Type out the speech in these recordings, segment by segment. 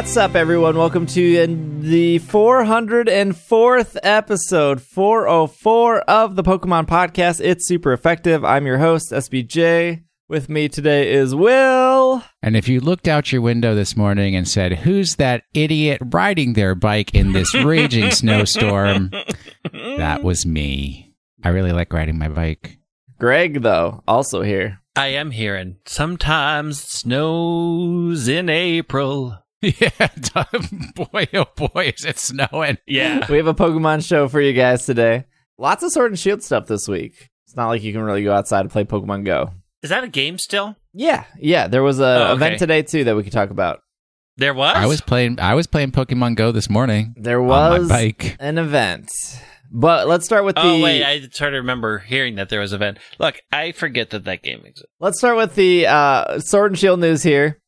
What's up, everyone? Welcome to the 404th episode, 404 of the Pokemon Podcast. It's super effective. I'm your host, SBJ. With me today is Will. And if you looked out your window this morning and said, Who's that idiot riding their bike in this raging snowstorm? That was me. I really like riding my bike. Greg, though, also here. I am here, and sometimes snows in April. Yeah, boy, oh boy, is it snowing. Yeah. We have a Pokemon show for you guys today. Lots of Sword and Shield stuff this week. It's not like you can really go outside and play Pokemon Go. Is that a game still? Yeah, yeah. There was a Oh, okay. event today too that we could talk about. There was? I was playing I was playing Pokemon Go this morning There was bike. an event, but let's start with the. Oh, wait. I try to remember hearing that there was an event. Look, I forget that that game exists. Let's start with the uh, Sword and Shield news here.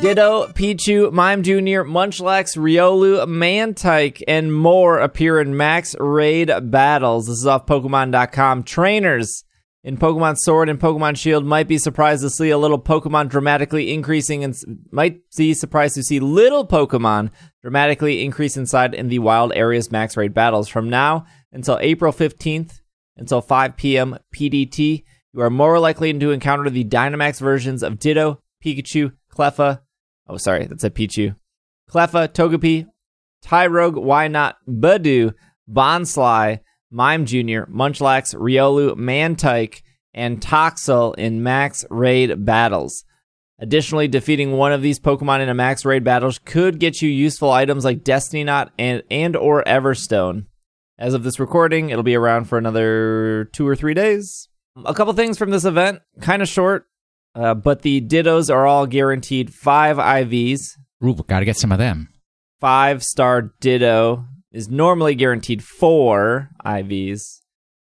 Ditto, Pichu, Mime Jr., Munchlax, Riolu, Mantyke, and more appear in max raid battles. This is off Pokemon.com. Trainers in Pokemon Sword and Pokemon Shield might be surprised to see a little Pokemon dramatically increasing and might be surprised to see little Pokemon dramatically increase inside in the wild areas max raid battles. From now until April 15th, until 5 p.m. PDT, you are more likely to encounter the Dynamax versions of Ditto, Pikachu, Cleffa. Oh, sorry, that's a Pichu. Cleffa, Togepi, Tyrogue, Why Not, Budew, Bonsly, Mime Jr., Munchlax, Riolu, Mantyke, and Toxel in max raid battles. Additionally, defeating one of these Pokemon in a max raid battle could get you useful items like Destiny Knot and, and or Everstone. As of this recording, it'll be around for another two or three days. A couple things from this event, kind of short, uh, but the Dittos are all guaranteed five IVs. Ooh, gotta get some of them. Five star Ditto is normally guaranteed four IVs.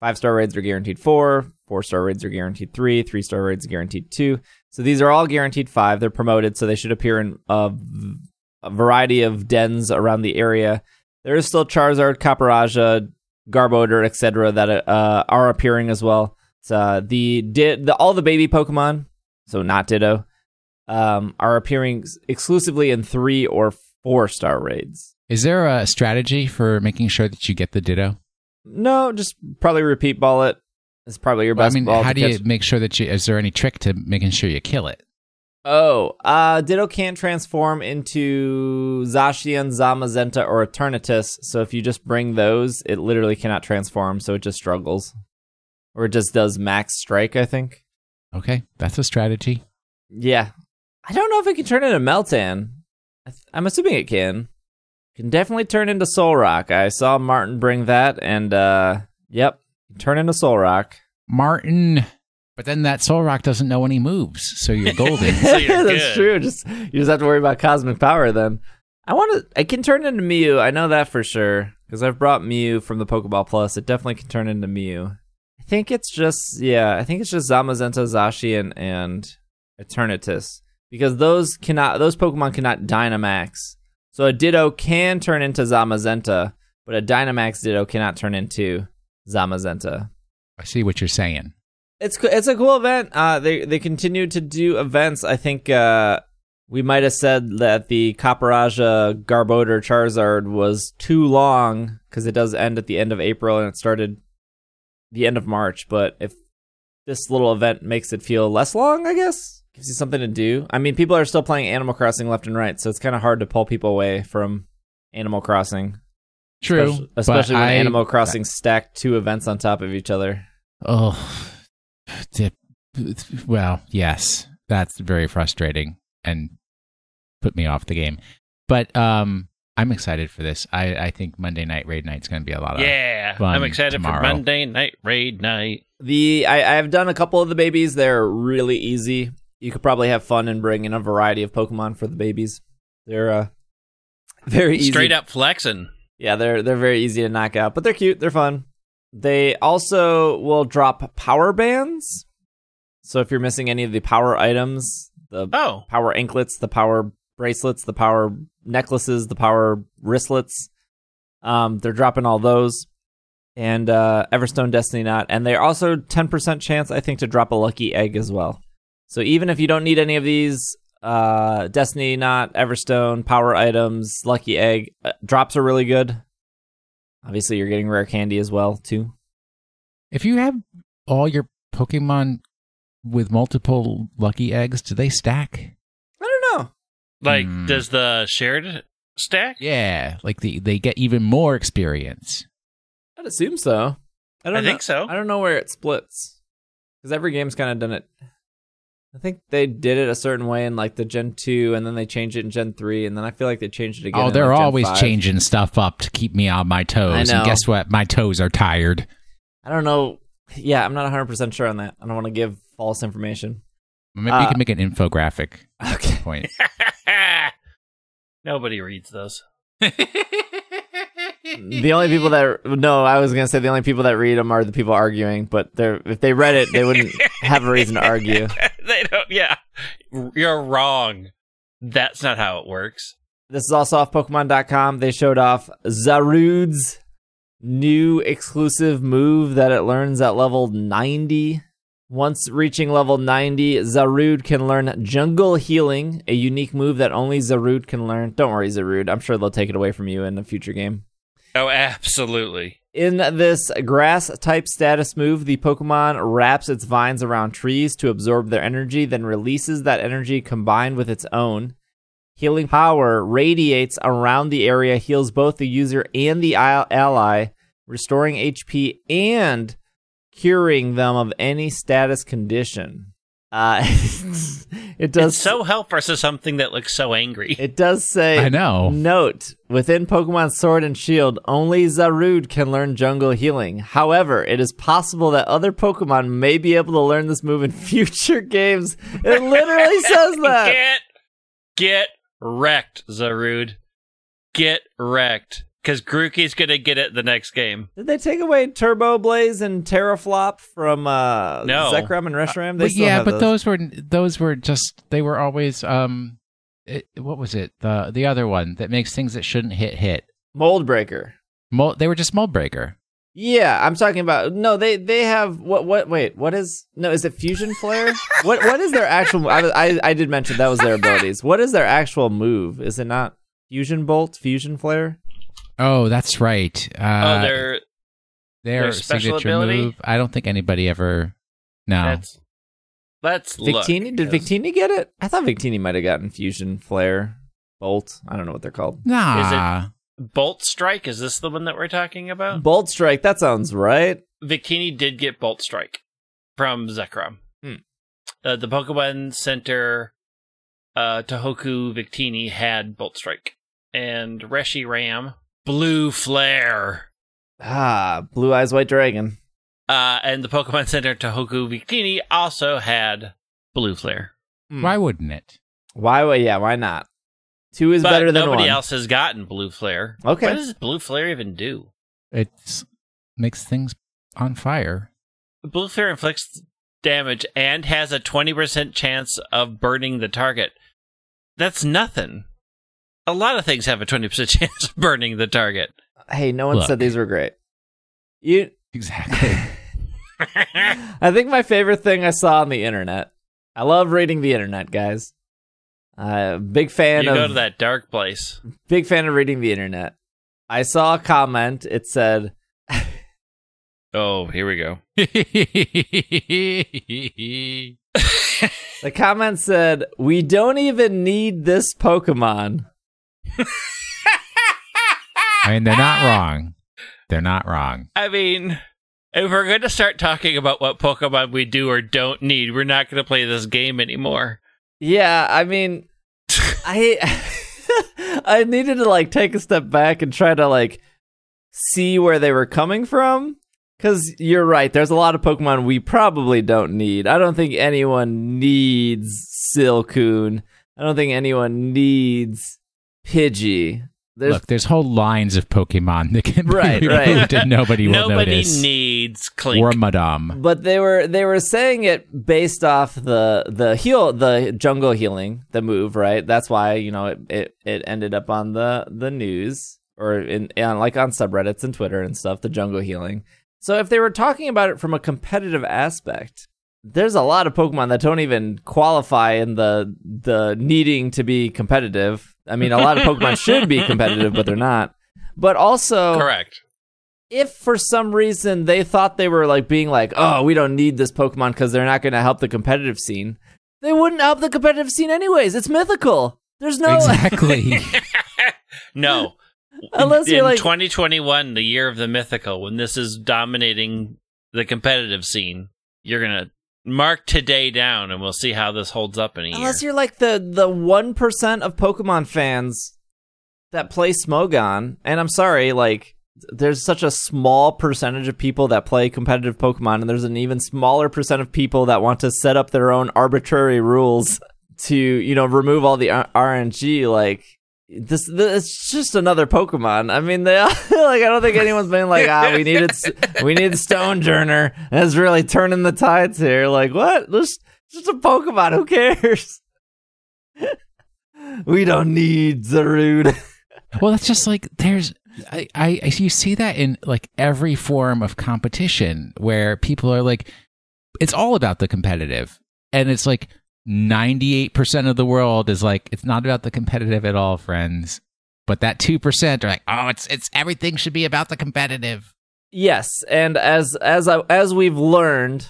Five star raids are guaranteed four. Four star raids are guaranteed three. Three star raids are guaranteed two. So these are all guaranteed five. They're promoted, so they should appear in a, v- a variety of dens around the area. There is still Charizard, Copperajah, Garbodor, etc. that uh, are appearing as well. Uh, the, di- the all the baby Pokemon, so not Ditto, um, are appearing exclusively in three or four star raids. Is there a strategy for making sure that you get the Ditto? No, just probably repeat ball it. It's probably your best. Well, I mean, ball. how do you make sure that you? Is there any trick to making sure you kill it? Oh, uh, Ditto can't transform into Zacian, Zamazenta, or Eternatus. So if you just bring those, it literally cannot transform. So it just struggles, or it just does max strike. I think. Okay, that's a strategy. Yeah, I don't know if it can turn into Meltan. I th- I'm assuming it can. Can definitely turn into Solrock. I saw Martin bring that, and uh, yep, turn into Solrock. Martin. But then that Solrock doesn't know any moves, so you're golden. So you're That's good. true. Just you just have to worry about cosmic power then. I want to. I can turn into Mew. I know that for sure because I've brought Mew from the Pokeball Plus. It definitely can turn into Mew. I think it's just yeah. I think it's just Zamazenta, Zacian, and and Eternatus because those cannot. Those Pokemon cannot Dynamax. So a Ditto can turn into Zamazenta, but a Dynamax Ditto cannot turn into Zamazenta I see what you're saying. it's it's a cool event. Uh, they they continue to do events. I think uh, we might have said that the Copperajah Garbodor Charizard was too long because it does end at the end of April and it started the end of March. But if this little event makes it feel less long, I guess gives you something to do. I mean, people are still playing Animal Crossing left and right, so it's kind of hard to pull people away from Animal Crossing. True, especially, especially when I- Animal Crossing stacked two events on top of each other. Oh, dip. well, yes, that's very frustrating and put me off the game. But um, I'm excited for this. I, I think Monday night raid night's going to be a lot of Yeah. fun I'm excited tomorrow. for Monday night raid night. The I, I've done a couple of the babies. They're really easy. You could probably have fun and bring in a variety of Pokemon for the babies. They're uh, very easy. Straight up flexing. Yeah, they're they're very easy to knock out, but they're cute. They're fun. They also will drop power bands. So if you're missing any of the power items, the Oh. power anklets, the power bracelets, the power necklaces, the power wristlets. Um, they're dropping all those, and uh, Everstone Destiny Knot, and they're also ten percent chance, I think, to drop a lucky egg as well. So even if you don't need any of these uh, Destiny, not Everstone, power items, lucky egg. Uh, drops are really good. Obviously, you're getting rare candy as well too. If you have all your Pokemon with multiple lucky eggs, do they stack? I don't know. Like, Hmm. does the shared stack? Yeah, like the, they get even more experience. I'd assume so. I don't I know. think so. I don't know where it splits because every game's kind of done it. I think they did it a certain way in like the Gen two, and then they changed it in Gen three, and then I feel like they changed it again. Oh, in, they're like, Gen always 5. changing stuff up to keep me on my toes. I know. And guess what? My toes are tired. I don't know. Yeah, I'm not 100 percent sure on that. I don't want to give false information. Maybe Uh, you can make an infographic Okay. point. Nobody reads those. the only people that no, I was gonna say the only people that read them are the people arguing, but they're if they read it, they wouldn't have a reason to argue. they don't. Yeah, you're wrong. That's not how it works. This is also off Pokemon.com. They showed off Zarude's new exclusive move that it learns at level 90. Once reaching level 90, Zarude can learn Jungle Healing, a unique move that only Zarude can learn. Don't worry, Zarude. I'm sure they'll take it away from you in a future game. Oh, absolutely. In this grass type status move, the Pokemon wraps its vines around trees to absorb their energy, then releases that energy combined with its own. Healing power radiates around the area, heals both the user and the ally, restoring HP and curing them of any status condition. Uh, it does It's so help versus something that looks so angry. it does say I know. Note, within Pokemon Sword and Shield, only Zarude can learn Jungle Healing. However, it is possible that other Pokemon may be able to learn this move in future games. It literally says that. Get, get wrecked, Zarude. Get wrecked. Because Grookey's gonna get it the next game. Did they take away Turbo Blaze and Teravolt from uh, No. Zekrom and Reshiram? They But still yeah, have but those were those were just they were always um, it, what was it the the other one that makes things that shouldn't hit hit. Mold Breaker. Mold, they were just mold breaker. Yeah, I'm talking about no. They they have what what wait what is no is it Fusion Flare? what what is their actual? I, I I did mention that was their abilities. What is their actual move? Is it not Fusion Bolt, Fusion Flare? Oh, that's right. Uh, oh, they're their their special signature ability? move. I don't think anybody ever. No, that's let's look. Victini? Did Yes. Victini get it? I thought Victini might have gotten Fusion Flare, Bolt. I don't know what they're called. nah. Bolt Strike? Is this the one that we're talking about? Bolt Strike. That sounds right. Victini did get Bolt Strike from Zekrom. Hmm. Uh, the Pokemon Center uh, Tohoku Victini had Bolt Strike. And Reshiram, Blue Flare. Ah, Blue Eyes White Dragon. Uh, and the Pokemon Center Tohoku Victini also had Blue Flare. Hmm. Why wouldn't it? Why? would- Yeah, why not? Two is but better than nobody one. Nobody else has gotten Blue Flare. Okay. What does Blue Flare even do? It makes things on fire. Blue Flare inflicts damage and has a 20% chance of burning the target. That's nothing. A lot of things have a 20% chance of burning the target. Hey, no one Look. said these were great. You. Exactly. I think my favorite thing I saw on the internet. I love reading the internet, guys. Uh, big fan you of go to that dark place. big fan of reading the internet. I saw a comment. It said, Oh, here we go. the comment said, "We don't even need this Pokemon." I mean, they're not wrong. They're not wrong. I mean, if we're going to start talking about what Pokemon we do or don't need, we're not going to play this game anymore. Yeah, I mean, I I needed to like take a step back and try to like see where they were coming from. Cause you're right, there's a lot of Pokemon we probably don't need. I don't think anyone needs Silcoon. I don't think anyone needs Pidgey. There's Look, there's whole lines of Pokemon that can Right, be right. removed and nobody will Nobody notice. Nobody needs Klink. or Madame. but they were they were saying it based off the the heal the jungle healing the move right that's why you know it it, it ended up on the the news or in on like on subreddits and twitter and stuff the jungle healing so if they were talking about it from a competitive aspect there's a lot of Pokemon that don't even qualify in the the needing to be competitive. I mean, a lot of Pokemon should be competitive, but they're not. But also, Correct. if for some reason they thought they were like being like, oh, we don't need this Pokemon because they're not going to help the competitive scene, they wouldn't help the competitive scene anyways. It's mythical. There's no Exactly. No. Unless in you're like- 2021, the year of the mythical, when this is dominating the competitive scene, you're gonna mark today down, and we'll see how this holds up in a year. Unless you're like the the one percent of Pokemon fans that play Smogon, and I'm sorry, like there's such a small percentage of people that play competitive Pokemon, and there's an even smaller percent of people that want to set up their own arbitrary rules to you know remove all the RNG. Like this, this, it's just another Pokemon. I mean, they all, like I don't think anyone's been like, ah, we needed we need Stonjourner. It's really turning the tides here. Like what? Just just a Pokemon. Who cares? we don't need Zarude. well, that's just like there's. I, I I- you see that in like every form of competition where people are like, it's all about the competitive, and it's like ninety eight percent of the world is like, it's not about the competitive at all, friends. But that two percent are like, oh, it's it's everything should be about the competitive. Yes, and as as I, as we've learned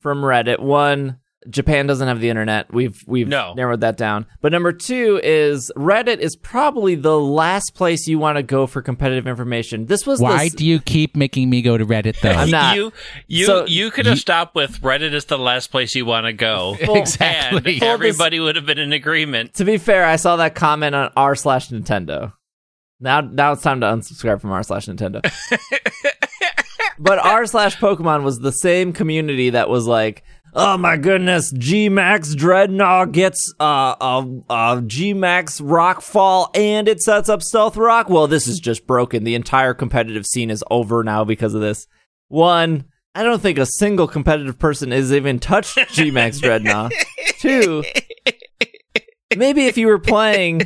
from Reddit, one Japan doesn't have the internet. We've we've No. narrowed that down. But number two is Reddit is probably the last place you want to go for competitive information. This was Why the, do you keep making me go to Reddit though? I'm not. You you So- you could have stopped with Reddit is the last place you want to go. exactly. And everybody would have been in agreement. to be fair, I saw that comment on r slash Nintendo. Now, now it's time to unsubscribe from r slash Nintendo. but r slash Pokemon was the same community that was like, "Oh my goodness, G Max Drednaw gets uh, a a G Max Rockfall and it sets up Stealth Rock." Well, this is just broken. The entire competitive scene is over now because of this. One, I don't think a single competitive person has even touched G Max Drednaw. Two, maybe if you were playing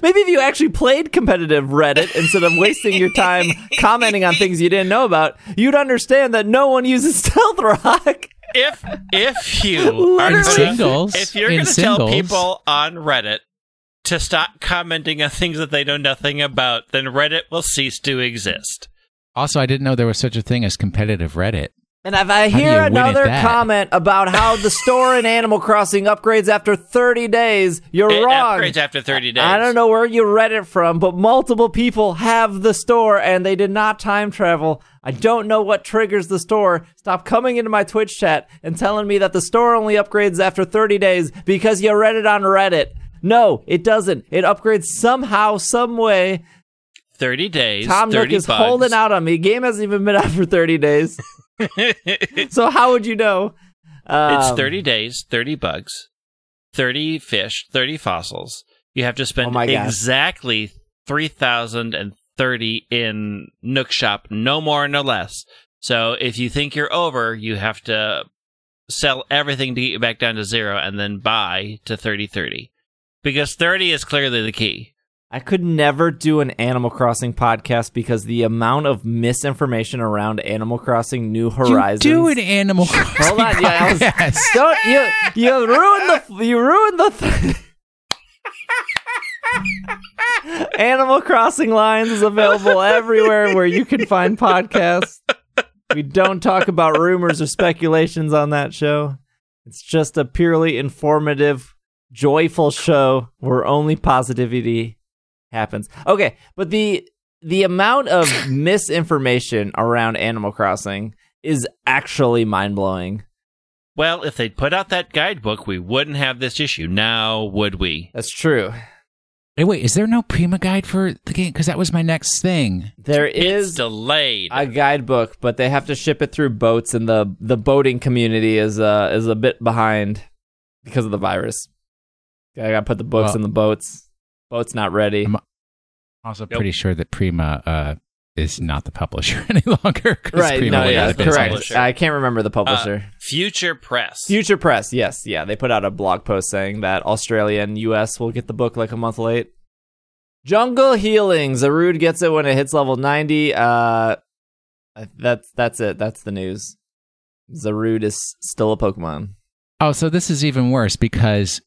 maybe if you actually played competitive reddit instead of wasting your time commenting on things you didn't know about you'd understand that no one uses stealth rock If if you are in singles, if you're in going to tell people on Reddit to stop commenting on things that they know nothing about, then Reddit will cease to exist. Also, I didn't know there was such a thing as competitive Reddit. And if i hear you win at another comment about how the store in animal crossing upgrades after 30 days you're wrong. It wrong upgrades after 30 days. I don't know where you read it from, but multiple people have the store and they did not time travel. I don't know what triggers the store. Stop coming into my Twitch chat and telling me that the store only upgrades after 30 days because you read it on Reddit. No, it doesn't. It upgrades somehow, some way. 30 days. Tom Nook is bugs. holding out on me. Game hasn't even been out for 30 days. so how would you know? It's Um, 30 days, 30 bugs, 30 fish, 30 fossils. You have to Oh spend my exactly 3,030 in Nook Shop, no more, no less. So if you think you're over, you have to sell everything to get you back down to zero and then buy to 3030. Because 30 is clearly the key. I could never do an Animal Crossing podcast because the amount of misinformation around Animal Crossing New Horizons. You do an Animal Crossing Hold on, yeah, I was- podcast. Don't you? You ruined the. You ruined the. Th- Animal Crossing Lines is available everywhere where you can find podcasts. We don't talk about rumors or speculations on that show. It's just a purely informative, joyful show where only positivity happens. Okay, but the the amount of misinformation around Animal Crossing is actually mind blowing. Well, if they'd put out that guidebook, we wouldn't have this issue. Now, would we? That's true. Hey, wait, is there no Prima guide for the game? Because that was my next thing. There It's is delayed. a guidebook, but they have to ship it through boats, and the the boating community is uh is a bit behind because of the virus. I gotta put the books Well- in the boats. Boats not ready. I'm also Nope. pretty sure that Prima uh, is not the publisher any longer. Right? Prima No, was yeah, the correct. publisher. I can't remember the publisher. Future Press. Future Press, yes, yeah, they put out a blog post saying that Australia and U.S. will get the book like a month late. Jungle Healing, Zarude gets it when it hits level ninety. Uh, that's that's it. That's the news. Zarude is still a Pokemon. Oh, so this is even worse because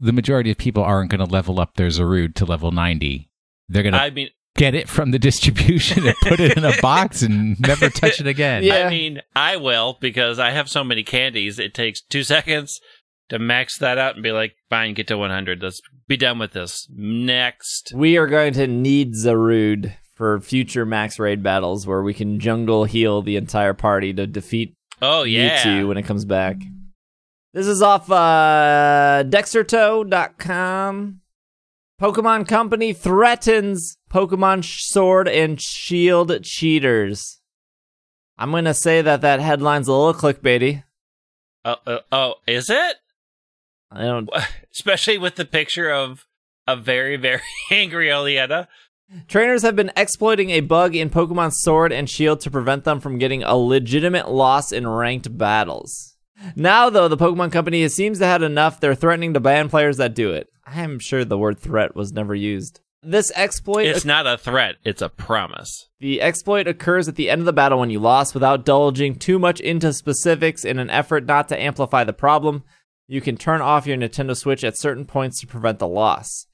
the majority of people aren't going to level up their Zarude to level 90. They're going to I mean, get it from the distribution and put it in a box and never touch it again. Yeah. I mean, I will because I have so many candies. It takes two seconds to max that out and be like, fine, get to 100. Let's be done with this. Next. We are going to need Zarude for future max raid battles where we can jungle heal the entire party to defeat Oh, yeah. Mewtwo when it comes back. This is off uh, Dexerto.com. Pokemon Company threatens Pokemon Sword and Shield cheaters. I'm going to say that that headline's a little clickbaity. Oh, oh, oh, is it? I don't. Especially with the picture of a very, very angry Oleana. Trainers have been exploiting a bug in Pokemon Sword and Shield to prevent them from getting a legitimate loss in ranked battles. Now, though, the Pokemon Company seems to have enough, they're threatening to ban players that do it. I am sure the word threat was never used. This exploit It's not a threat, it's a promise. The exploit occurs at the end of the battle when you lost without divulging too much into specifics in an effort not to amplify the problem. You can turn off your Nintendo Switch at certain points to prevent the loss.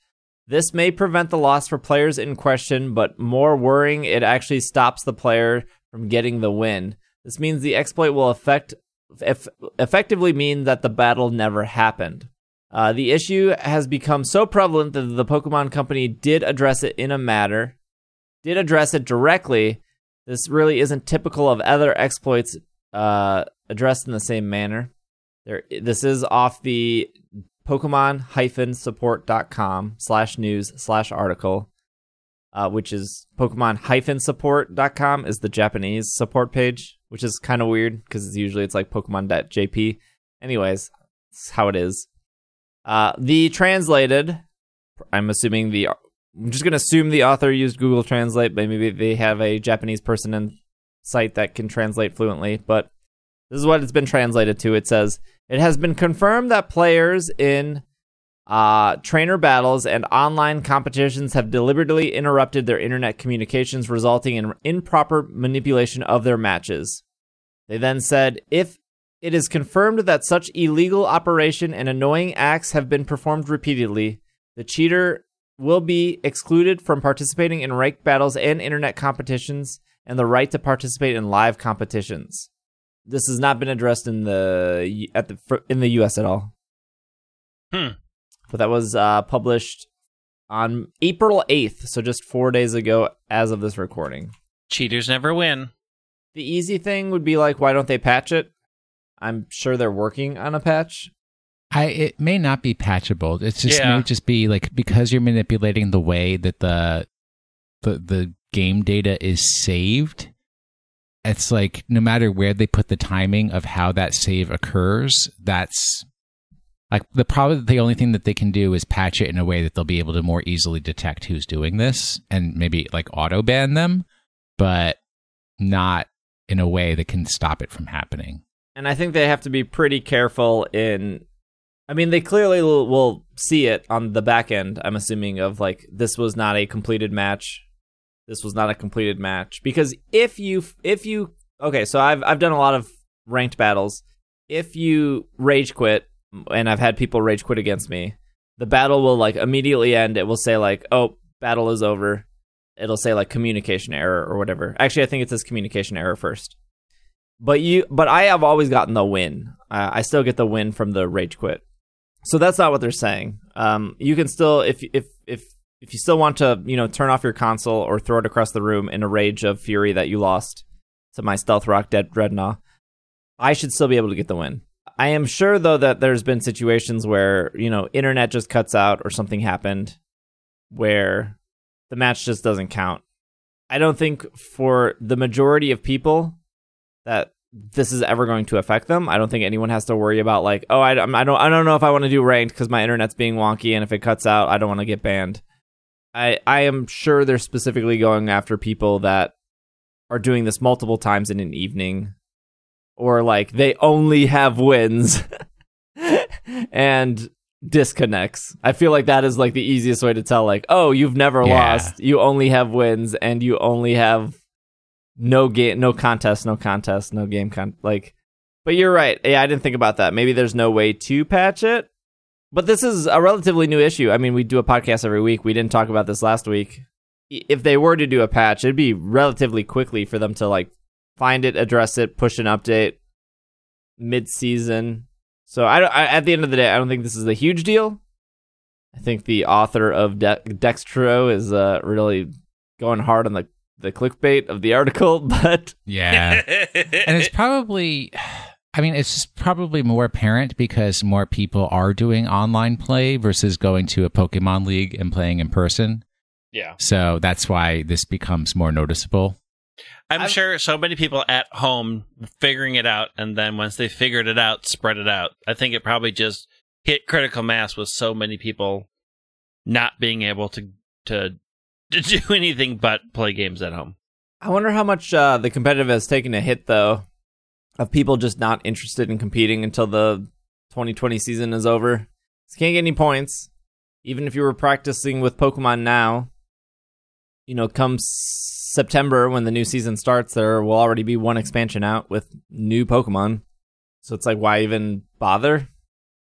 This may prevent the loss for players in question, but more worrying, it actually stops the player from getting the win. This means the exploit will affect, eff- effectively mean that the battle never happened. Uh, the issue has become so prevalent that the Pokemon Company did address it in a matter, did address it directly. This really isn't typical of other exploits uh, addressed in the same manner. There, this is off the Pokemon-support.com slash news slash article, uh, which is Pokemon-support.com is the Japanese support page, which is kind of weird because usually it's like Pokemon.jp. Anyways, it's how it is. Uh, the translated, I'm assuming the, I'm just gonna assume the author used Google Translate, but maybe they have a Japanese person in site that can translate fluently. But this is what it's been translated to. It says it has been confirmed that players in uh, trainer battles and online competitions have deliberately interrupted their internet communications, resulting in improper manipulation of their matches. They then said if it is confirmed that such illegal operation and annoying acts have been performed repeatedly, the cheater will be excluded from participating in ranked battles and internet competitions and the right to participate in live competitions. This has not been addressed in the at the in the US at all. Hmm. But that was uh, published on April 8th, so just 4 days ago as of this recording. Cheaters never win. The easy thing would be like why don't they patch it? I'm sure they're working on a patch. I it may not be patchable. It's just Yeah. may just be like because you're manipulating the way that the the the game data is saved. It's like no matter where they put the timing of how that save occurs, that's like the probably the only thing that they can do is patch it in a way that they'll be able to more easily detect who's doing this and maybe like auto ban them, but not in a way that can stop it from happening. And I think they have to be pretty careful in. I mean, they clearly will, will see it on the back end. I'm assuming of like this was not a completed match. This was not a completed match because if you if you okay, so I've I've done a lot of ranked battles. If you rage quit, and I've had people rage quit against me, the battle will like immediately end. It will say like, "Oh, battle is over." It'll say like communication error or whatever. Actually, I think it says communication error first. But you, but I have always gotten the win. Uh, I still get the win from the rage quit. So that's not what they're saying. Um, you can still, if if if if you still want to, you know, turn off your console or throw it across the room in a rage of fury that you lost to my stealth rock dead Drednaw, I should still be able to get the win. I am sure though that there's been situations where you know internet just cuts out or something happened where the match just doesn't count. I don't think for the majority of people that this is ever going to affect them. I don't think anyone has to worry about like, oh, I, I don't, I don't know if I want to do ranked because my internet's being wonky, and if it cuts out, I don't want to get banned. I, I am sure they're specifically going after people that are doing this multiple times in an evening, or like they only have wins and disconnects. I feel like that is like the easiest way to tell, like, oh, you've never Yeah. lost, you only have wins, and you only have no game, no contest, no contest, no game con. Like But you're right. Yeah, I didn't think about that. Maybe there's no way to patch it. But this is a relatively new issue. I mean, we do a podcast every week. We didn't talk about this last week. If they were to do a patch, it'd be relatively quickly for them to like find it, address it, push an update mid-season. So I, don't- I at the end of the day, I don't think this is a huge deal. I think the author of De- Dextro is uh, really going hard on the the clickbait of the article, but Yeah. and it's probably i mean it's just probably more apparent because more people are doing online play versus going to a pokemon league and playing in person yeah. so that's why this becomes more noticeable I'm I've- sure so many people at home figuring it out, and then once they figured it out, spread it out. I think it probably just hit critical mass with so many people not being able to to, to do anything but play games at home. I wonder how much uh, the competitive has taken a hit, though, of people just not interested in competing until the 2020 season is over. You can't get any points, even if you were practicing with Pokemon now. You know, come s- September when the new season starts, there will already be one expansion out with new Pokemon. So it's like, why even bother?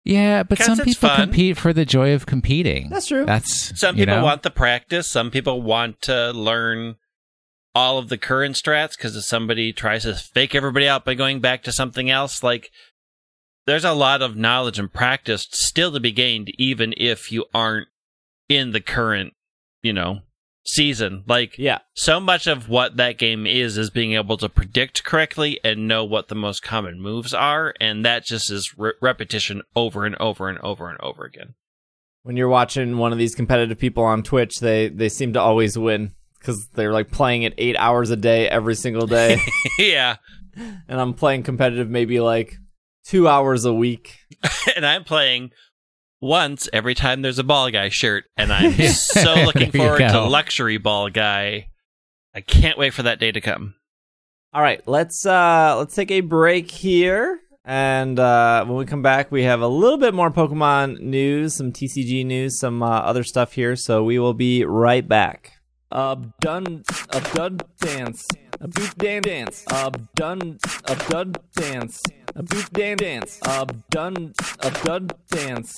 yeah but some people fun. compete for the joy of competing That's true. that's Some people know? want the practice. Some people want to learn all of the current strats because if somebody tries to fake everybody out by going back to something else, like there's a lot of knowledge and practice still to be gained, even if you aren't in the current, you know, season. Like yeah. so much of what that game is is being able to predict correctly and know what the most common moves are, and that just is re- repetition over and over and over and over again. when you're watching one of these competitive people on Twitch, they they seem to always win because they're like playing it eight hours a day every single day, yeah. and I'm playing competitive maybe like two hours a week. and I'm playing once every time there's a ball guy shirt, and I'm so looking forward to luxury ball guy. I can't wait for that day to come. All right, let's uh let's take a break here, and uh, when we come back, we have a little bit more Pokemon news, some TCG news, some uh, other stuff here. So we will be right back. Uh, done, a done dance, a boot dan dance, a done, a done dance, a boot dan dance, a done, a done dance,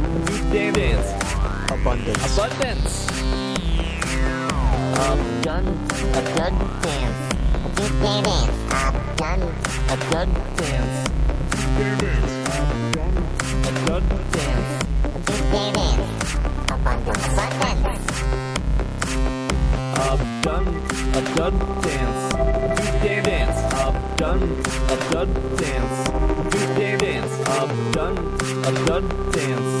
dance, a done, a done dance, a boot dance. Abundance. Abundance. A done, a done dance. A boot dance. A done, a done dance. A boot dance. A done, a done dance. A boot dance. Abundance. Abundance. A done, a done dance. A big dance. A done, a done Dance. A done dance. a big dance. Abundance. Abundance. A done, dance.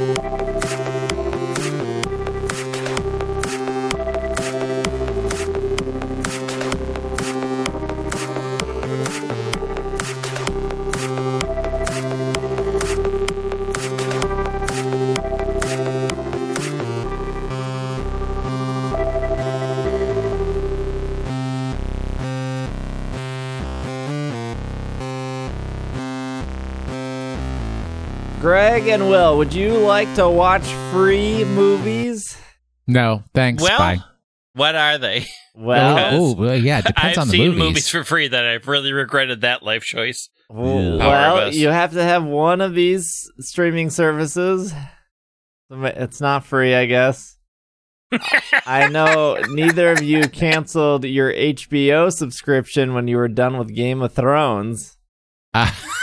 and Will, would you like to watch free movies? no thanks well, bye what are they? Well, oh, well, yeah it depends I've on the seen movies, movies for free that I've really regretted that life choice. well, Power of us. you have to have one of these streaming services. It's not free, I guess. I know neither of you canceled your HBO subscription when you were done with Game of Thrones.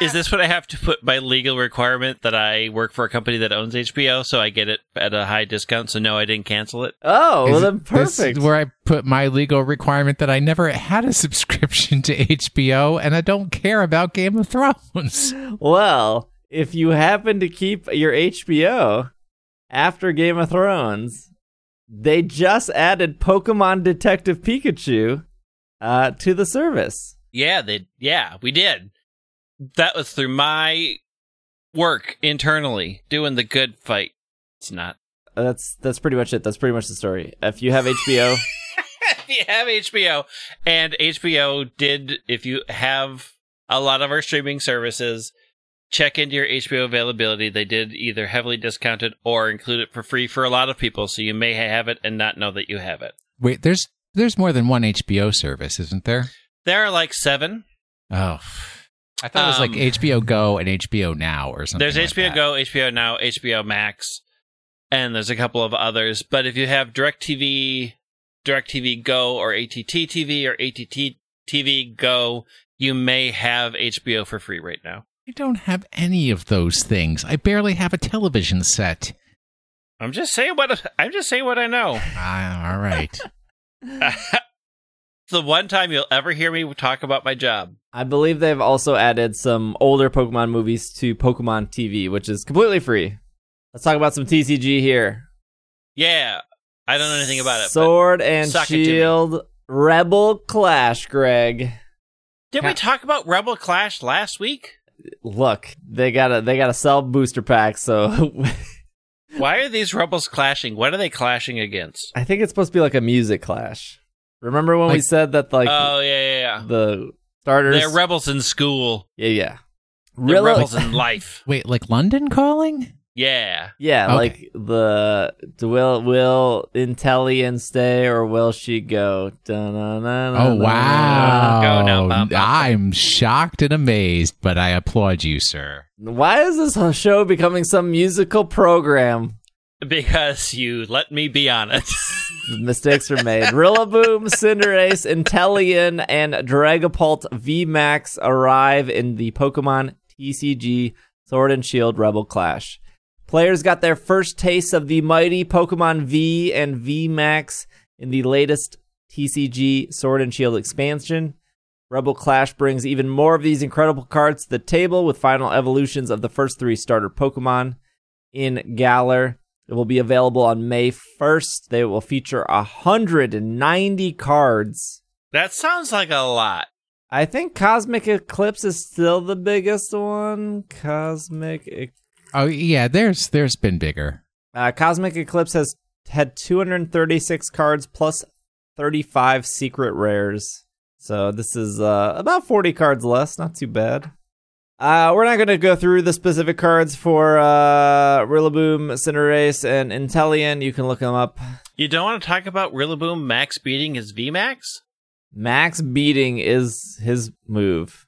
Is this what I have to put my legal requirement that I work for a company that owns HBO so I get it at a high discount? So no, I didn't cancel it. Oh, well Is then it- this perfect. is where I put my legal requirement that I never had a subscription to HBO and I don't care about Game of Thrones. Well, if you happen to keep your HBO after Game of Thrones, they just added Pokemon Detective Pikachu uh, to the service. Yeah, they yeah, we did. That was through my work internally doing the good fight. It's not. Uh, That's that's pretty much it. That's pretty much the story. If you have HBO, if you have HBO and HBO did if you have a lot of our streaming services check into your HBO availability they did either heavily discounted or include it for free for a lot of people so you may have it and not know that you have it. Wait, there's there's more than one HBO service, isn't there? There are like 7. Oh, I thought it was like Um, HBO Go and HBO Now or something. There's like HBO that. Go, HBO Now, HBO Max, and there's a couple of others. But if you have DirecTV, DirecTV Go, or ATT TV, or ATT TV Go, you may have HBO for free right now. I don't have any of those things. I barely have a television set. I'm just saying what I'm just saying what I know. Ah, all right. the one time you'll ever hear me talk about my job. I believe they've also added some older Pokemon movies to Pokemon TV, which is completely free. Let's talk about some TCG here. Yeah, I don't know anything about it. Sword and suck it to me. Shield Rebel Clash, Greg. did we talk about Rebel Clash last week? Look, they gotta they gotta sell booster packs, so Why are these rebels clashing? What are they clashing against? I think it's supposed to be like a music clash. Remember when we said that like oh yeah, yeah, yeah. the starters They're rebels in school. Yeah, yeah. They're Really? rebels in life. Wait, like London calling? Yeah. Yeah, Okay. like the will will Inteleon stay or will she go? Oh wow! Go now, bum, bum, bum. I'm shocked and amazed, but I applaud you, sir. Why is this show becoming some musical program? Because you let me be honest. Mistakes are made. Rillaboom, Cinderace, Inteleon, and Dragapult VMAX arrive in the Pokemon TCG Sword and Shield Rebel Clash. Players got their first taste of the mighty Pokemon V and VMAX in the latest TCG Sword and Shield expansion. Rebel Clash brings even more of these incredible cards to the table with final evolutions of the first three starter Pokemon in Galar. It will be available on May 1st. They will feature 190 cards. that sounds like a lot. I think Cosmic Eclipse is still the biggest one. Cosmic Ec- Oh yeah, there's there's been bigger. uh, Cosmic Eclipse has had 236 cards plus 35 secret rares. So this is uh, about 40 cards less. Not too bad. Uh, we're not going to go through the specific cards for uh, Rillaboom, Cinderace, and Inteleon. You can look them up. You don't want to talk about Rillaboom Max beating his VMAX? Max beating is his move.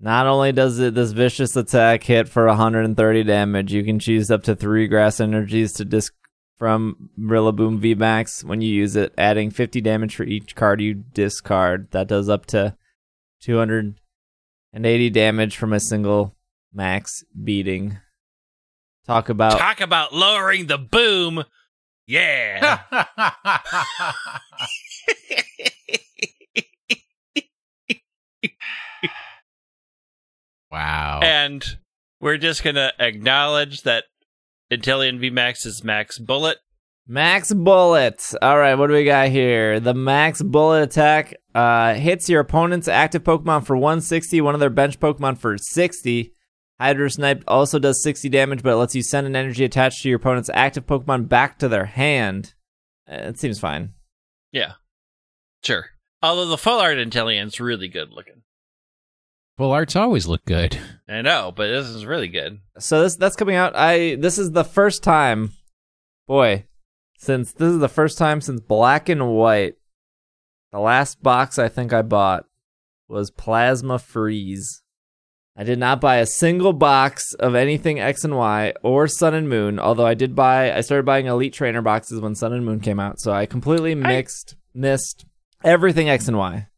Not only does it this vicious attack hit for 130 damage, you can choose up to three grass energies to disc from Rillaboom VMAX when you use it, adding 50 damage for each card you discard. That does up to 280 damage from a single max beating. Talk about Talk about lowering the boom. Yeah. wow. and we're just going to acknowledge that Inteleon VMAX is Max Bullet. Max Bullet. All right, what do we got here? The Max Bullet attack uh, hits your opponent's active Pokemon for 160, one of their bench Pokemon for 60. Hydro Snipe also does 60 damage, but it lets you send an energy attached to your opponent's active Pokemon back to their hand. Uh, It seems fine. Yeah. Sure. Although the full art Inteleon's really good looking. Full arts always look good. I know, but this is really good. So this that's coming out. I this is the first time, boy, since this is the first time since Black and White. The last box I think I bought was Plasma Freeze. I did not buy a single box of anything X and Y or Sun and Moon. Although I did buy, I started buying Elite Trainer boxes when Sun and Moon came out. So I completely mixed, missed everything X and Y.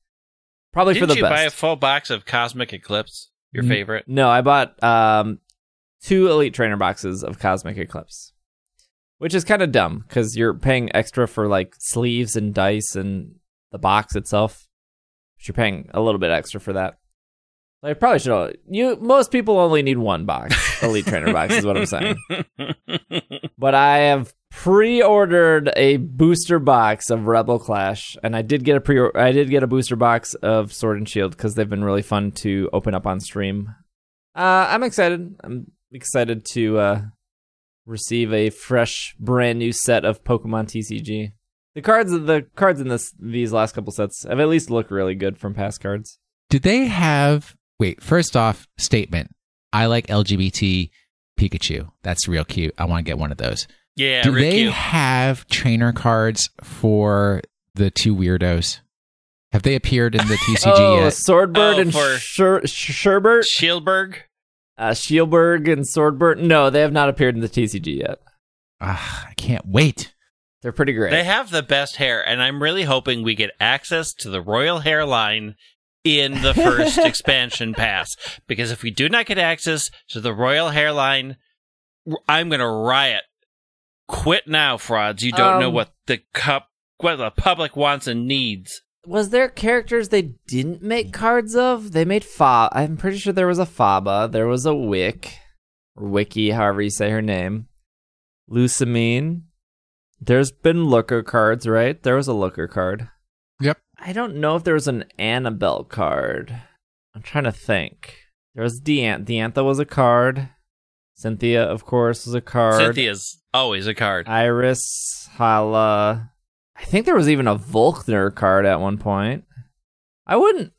Probably Didn't for the you best. buy a full box of Cosmic Eclipse? Your favorite? No, I bought um two elite trainer boxes of Cosmic Eclipse. Which is kind of dumb cuz you're paying extra for like sleeves and dice and the box itself. But you're paying a little bit extra for that. I probably should you most people only need one box. elite trainer box is what I'm saying. But I have pre-ordered a booster box of Rebel Clash, and I did get a pre I did get a booster box of Sword and Shield because they've been really fun to open up on stream. Uh, I'm excited. I'm excited to uh, receive a fresh, brand new set of Pokemon TCG. The cards, the cards in this these last couple sets have at least looked really good from past cards. Do they have? Wait, first off, statement. I like LGBT Pikachu. That's real cute. I want to get one of those. Yeah, Do real they cute. have trainer cards for the two weirdos? Have they appeared in the TCG oh, yet? Sordward Oh, and for- Sher- Sherbert, Shielbert. Uh, Shielbert and Sordward. No, they have not appeared in the TCG yet. Ah, I can't wait. They're pretty great. They have the best hair, and I'm really hoping we get access to the royal hairline in the first expansion pass. Because if we do not get access to the royal hairline, I'm going to riot. Quit now, frauds. You don't know Um, what the cup, what the public wants and needs. Was there characters they didn't make cards of? They made Fa. I'm pretty sure there was a Faba. There was a Wick, or Wiki, however you say her name. Lusamine. There's been looker cards, right? There was a looker card. Yep. I don't know if there was an Annabelle card. I'm trying to think. There was Deant. Diantha was a card. Cynthia, of course, was a card. Cynthia's always a card. Iris, Hala. I think there was even a Volkner card at one point. I wouldn't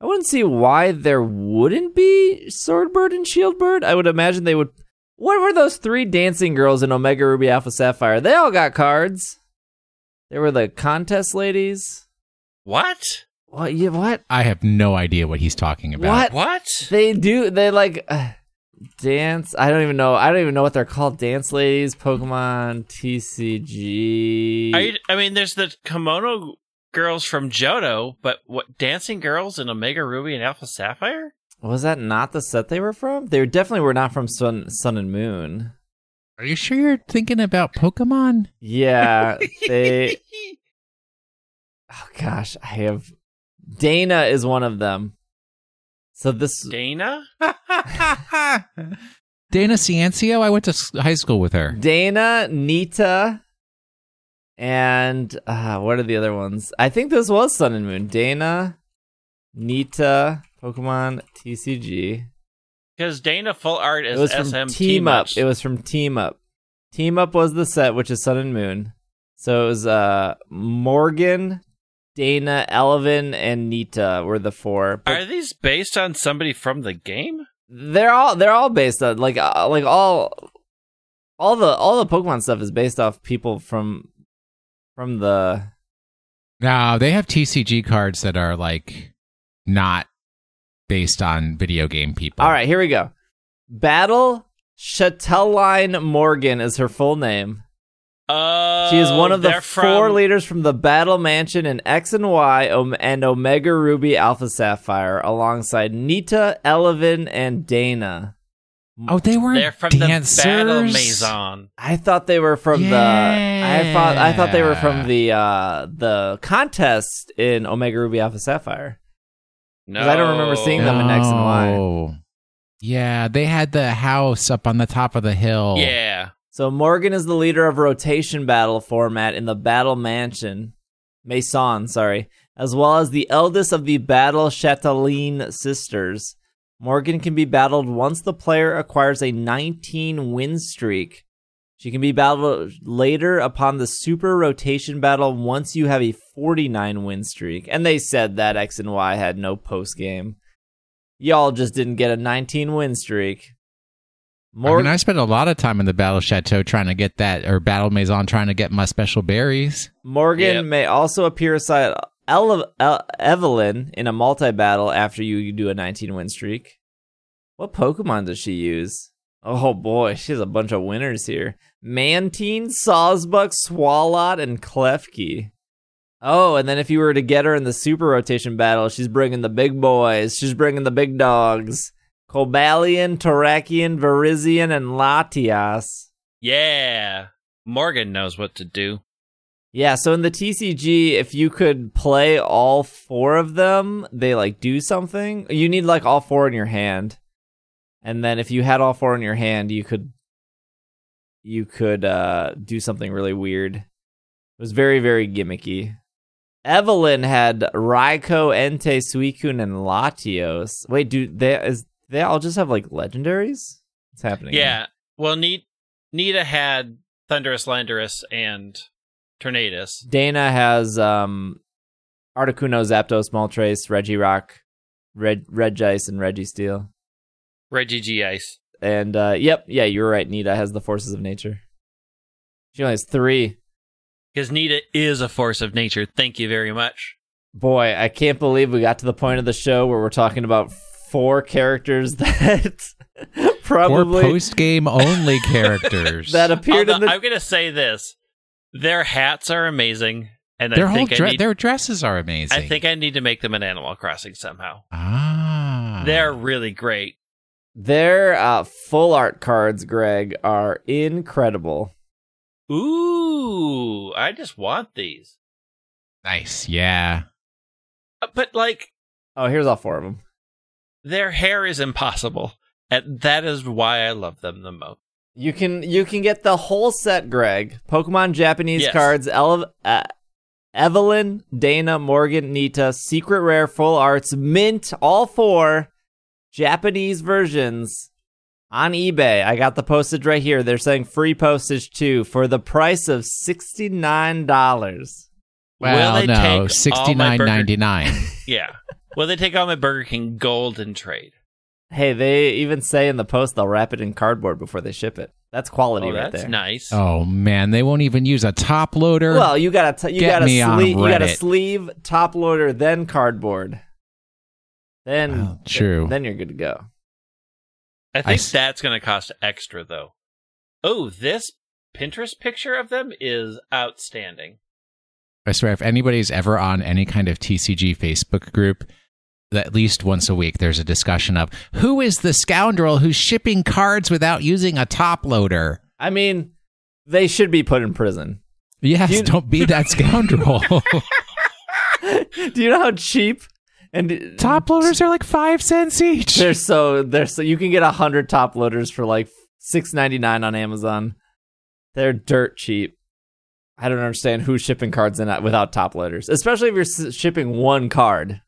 I wouldn't see why there wouldn't be Sordward and Shieldbird. I would imagine they would What were those three dancing girls in Omega Ruby Alpha Sapphire? They all got cards. They were the contest ladies. What? What you what? I have no idea what he's talking about. What? What? They do they like uh, dance. I don't even know. I don't even know what they're called. Dance ladies, Pokemon TCG. Are you, I mean, there's the kimono girls from Johto, but what dancing girls in Omega Ruby and Alpha Sapphire? Was that not the set they were from? They definitely were not from Sun, Sun and Moon. Are you sure you're thinking about Pokemon? Yeah, they. Oh gosh, I have. Dana is one of them. So this. Dana? Dana Ciancio, I went to high school with her. Dana, Nita, and uh, what are the other ones? I think this was Sun and Moon. Dana, Nita, Pokemon TCG. Because Dana full art It is was from SM Team Up. It was from Team Up. Team Up was the set, which is Sun and Moon. So it was uh Morgan, Dana, Elvin, and Nita were the four. But Are these based on somebody from the game? they're all they're all based on like uh, like all all the all the Pokemon stuff is based off people from from the No, they have TCG cards that are like not based on video game people. All right, here we go. Battle Chatelaine Morgan is her full name. Oh, She is one of the four from, leaders from the Battle Mansion in X and Y and Omega Ruby Alpha Sapphire, alongside Nita, Elevin, and Dana. Oh, they weren't They're from dancers. the Battle Maison. I thought they were from the. I thought I thought they were from the uh, the contest in Omega Ruby Alpha Sapphire. No, 'Cause I don't remember seeing them in X and Y. Oh. Yeah, they had the house up on the top of the hill. Yeah, So Morgan is the leader of rotation battle format in the Battle Mansion, Maison, sorry, as well as the eldest of the Battle Chatelaine sisters. Morgan can be battled once the player acquires a 19 win streak. She can be battled later upon the super rotation battle once you have a 49 win streak. And they said that X and Y had no post game. Y'all just didn't get a 19 win streak. I mean, I spent a lot of time in the Battle Chateau trying to get that, or Battle Maison trying to get my special berries. Morgan Yep. may also appear aside Ele- El- Evelyn in a multi battle after you do a 19 win streak. What Pokemon does she use? Oh boy, she has a bunch of winners here. Mantine, Sawsbuck, Swalot, and Klefki. Oh, and then if you were to get her in the super rotation battle, she's bringing the big boys. She's bringing the big dogs. Cobalion, Terrakion, Virizion, and Latias. yeah. Morgan knows what to do. Yeah, so in the TCG, if you could play all four of them, they like do something. You need like all four in your hand. And then if you had all four in your hand, you could you could uh, do something really weird. It was very, very gimmicky. Evelyn had Raikou, Entei, Suicune, and Latios. Wait, do they is they all just have like legendaries? What's happening? Yeah. Well, Ne- Nita had Thundurus, Landorus, and Tornadus. Dana has um Articuno, Zapdos, Moltres, Regirock, Red Regice, and Registeel. Reggie G Ice. And uh yep, yeah, you're right. Nita has the forces of nature. She only has three. Because Nita is a force of nature. Thank you very much. Boy, I can't believe we got to the point of the show where we're talking about four characters that Or probably post game only characters. that appeared in Although, the I'm going to say this. Their hats are amazing. And their I whole think I dre- need, their dresses are amazing. I think I need to make them an Animal Crossing somehow. ah, They're really great. their uh, full art cards, Greg, are incredible. Ooh, I just want these. nice. Yeah, Uh, But like Oh, here's all four of them. Their hair is impossible. And that is why I love them the most. You can you can get the whole set, Greg. Pokemon Japanese Yes. cards, Ele- uh, Evelyn, Dana, Morgan, Nita, Secret Rare, Full Arts, Mint, all four Japanese versions on eBay. I got the postage right here. They're saying free postage too for the price of sixty nine dollars. well, they no, take all sixty my nine burger- ninety nine. Yeah. Will they take all my Burger King gold and trade? Hey, they even say in the post they'll wrap it in cardboard before they ship it. That's quality Oh, right that's there. nice. Oh man, they won't even use a top loader. Well, you got to you Get got to sleeve you got to Reddit. sleeve top loader then cardboard. Then Well, true. Then you're good to go. I think s- that's going to cost extra, though. Oh, this Pinterest picture of them is outstanding. I swear, if anybody's ever on any kind of TCG Facebook group, at least once a week there's a discussion of who is the scoundrel who's shipping cards without using a top loader. I mean, they should be put in prison. Yes, You- don't be that scoundrel. Do you know how cheap and top loaders are like five cents each. They're so they're so you can get a hundred top loaders for like six ninety nine on Amazon. They're dirt cheap. I don't understand who's shipping cards in without top loaders, especially if you're shipping one card.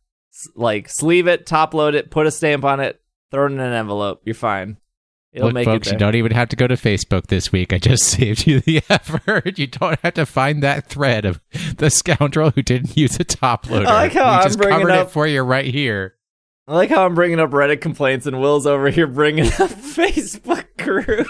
Like sleeve it, top load it, put a stamp on it, throw it in an envelope. You're fine. It'll Look, make folks, it you don't even have to go to Facebook this week. I just saved you the effort. You don't have to find that thread of the scoundrel who didn't use a top loader. I like how we I'm just bringing covered up- it for you right here. I like how I'm bringing up Reddit complaints and Will's over here bringing up Facebook group.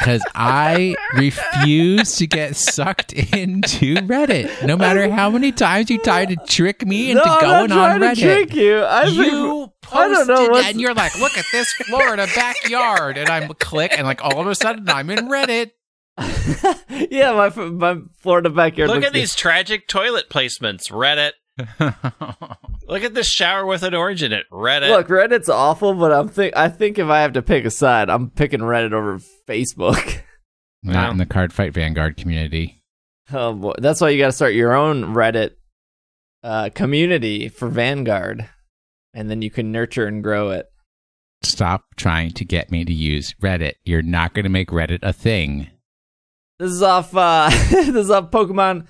Because I refuse to get sucked into Reddit. No matter how many times you try to trick me into no, I'm going not on trying Reddit. to trick you. I think- you I don't know posted what's- and you're like, look at this Florida backyard, and I'm click, and like all of a sudden I'm in Reddit. yeah, my my Florida backyard. Look looks at these tragic toilet placements, Reddit. Look at this shower with an orange in it, Reddit. Look, Reddit's awful, but I'm think I think if I have to pick a side, I'm picking Reddit over Facebook. Not in the card fight Vanguard community. Oh boy, that's why you got to start your own Reddit uh, community for Vanguard, and then you can nurture and grow it. Stop trying to get me to use Reddit. You're not going to make Reddit a thing. This is off. Uh, this is off Pokemon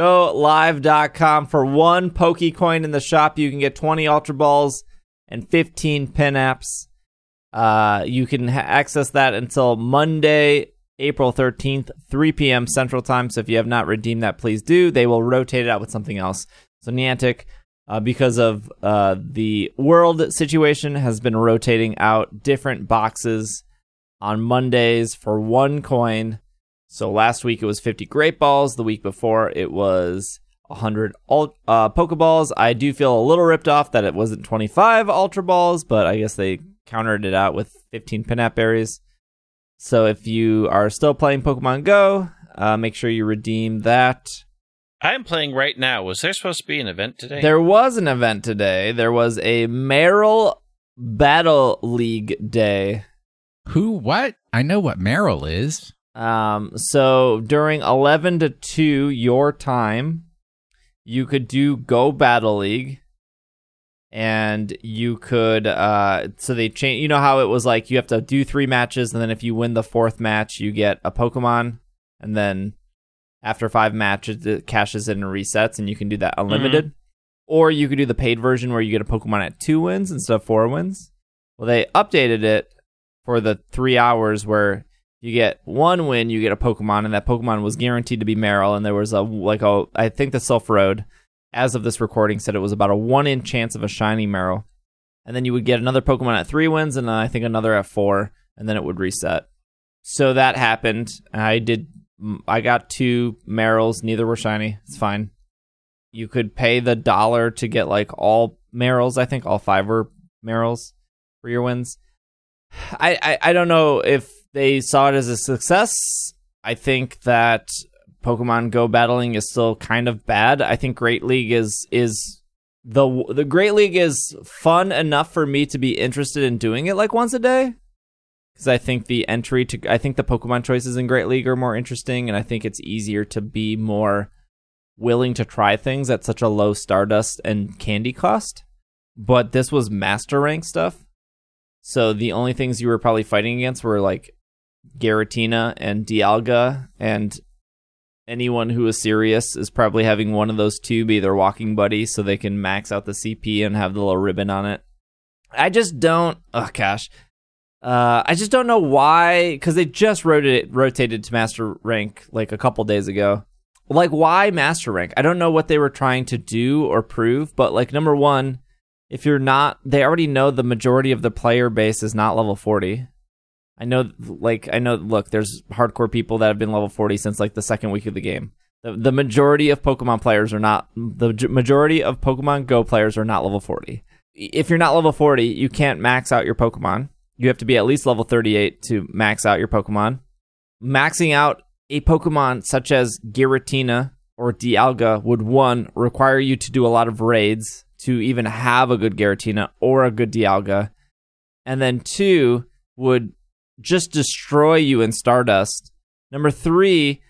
Go Live.com for one Pokecoin in the shop. You can get 20 Ultra Balls and 15 Pinaps. Uh, you can ha- access that until Monday, April 13th, 3 p.m. Central Time. So if you have not redeemed that, please do. They will rotate it out with something else. So Niantic, uh, because of uh, the world situation, has been rotating out different boxes on Mondays for one coin. So last week it was 50 Great Balls. The week before it was 100 ult- uh, Pokeballs. I do feel a little ripped off that it wasn't 25 Ultra Balls, but I guess they countered it out with 15 Pinap Berries. So if you are still playing Pokemon Go, uh, make sure you redeem that. I'm playing right now. Was there supposed to be an event today? There was an event today. There was a Marill Battle League Day. Who? What? I know what Marill is. Um, so during 11 to 2 your time, you could do Go Battle League. and you could uh so they change you know how it was like you have to do three matches and then if you win the fourth match you get a pokemon and then after five matches it cashes in and resets and you can do that unlimited or you could do the paid version where you get a pokemon at two wins instead of four wins well they updated it for the three hours where you get one win you get a pokemon and that pokemon was guaranteed to be Marill and there was a like a i think the Silph Road as of this recording, said it was about a one in chance of a shiny Marill. And then you would get another Pokemon at three wins, and then I think another at four, and then it would reset. So that happened. I did. I got two Marills. Neither were shiny. It's fine. You could pay the dollar to get like all Marills. I think all five were Marills for your wins. I, I I don't know if they saw it as a success. I think that Pokemon Go battling is still kind of bad. I think Great League is is the the Great League is fun enough for me to be interested in doing it like once a day. Because I think the entry to I think the Pokemon choices in Great League are more interesting, and I think it's easier to be more willing to try things at such a low Stardust and candy cost. But this was Master Rank stuff, so the only things you were probably fighting against were like Giratina and Dialga and anyone who is serious is probably having one of those two be their walking buddy so they can max out the CP and have the little ribbon on it. I just don't. Oh gosh, uh, I just don't know why because they just rotated rotated to master rank like a couple days ago. Like why master rank? I don't know what they were trying to do or prove, but like number one, if you're not, they already know the majority of the player base is not level forty. I know, like, I know. Look, there's hardcore people that have been level 40 since like the second week of the game. The, the majority of Pokemon players are not. The majority of Pokemon Go players are not level 40. If you're not level 40, you can't max out your Pokemon. You have to be at least level 38 to max out your Pokemon. Maxing out a Pokemon such as Giratina or Dialga would one require you to do a lot of raids to even have a good Giratina or a good Dialga, and then two would just destroy you in Stardust. Number three,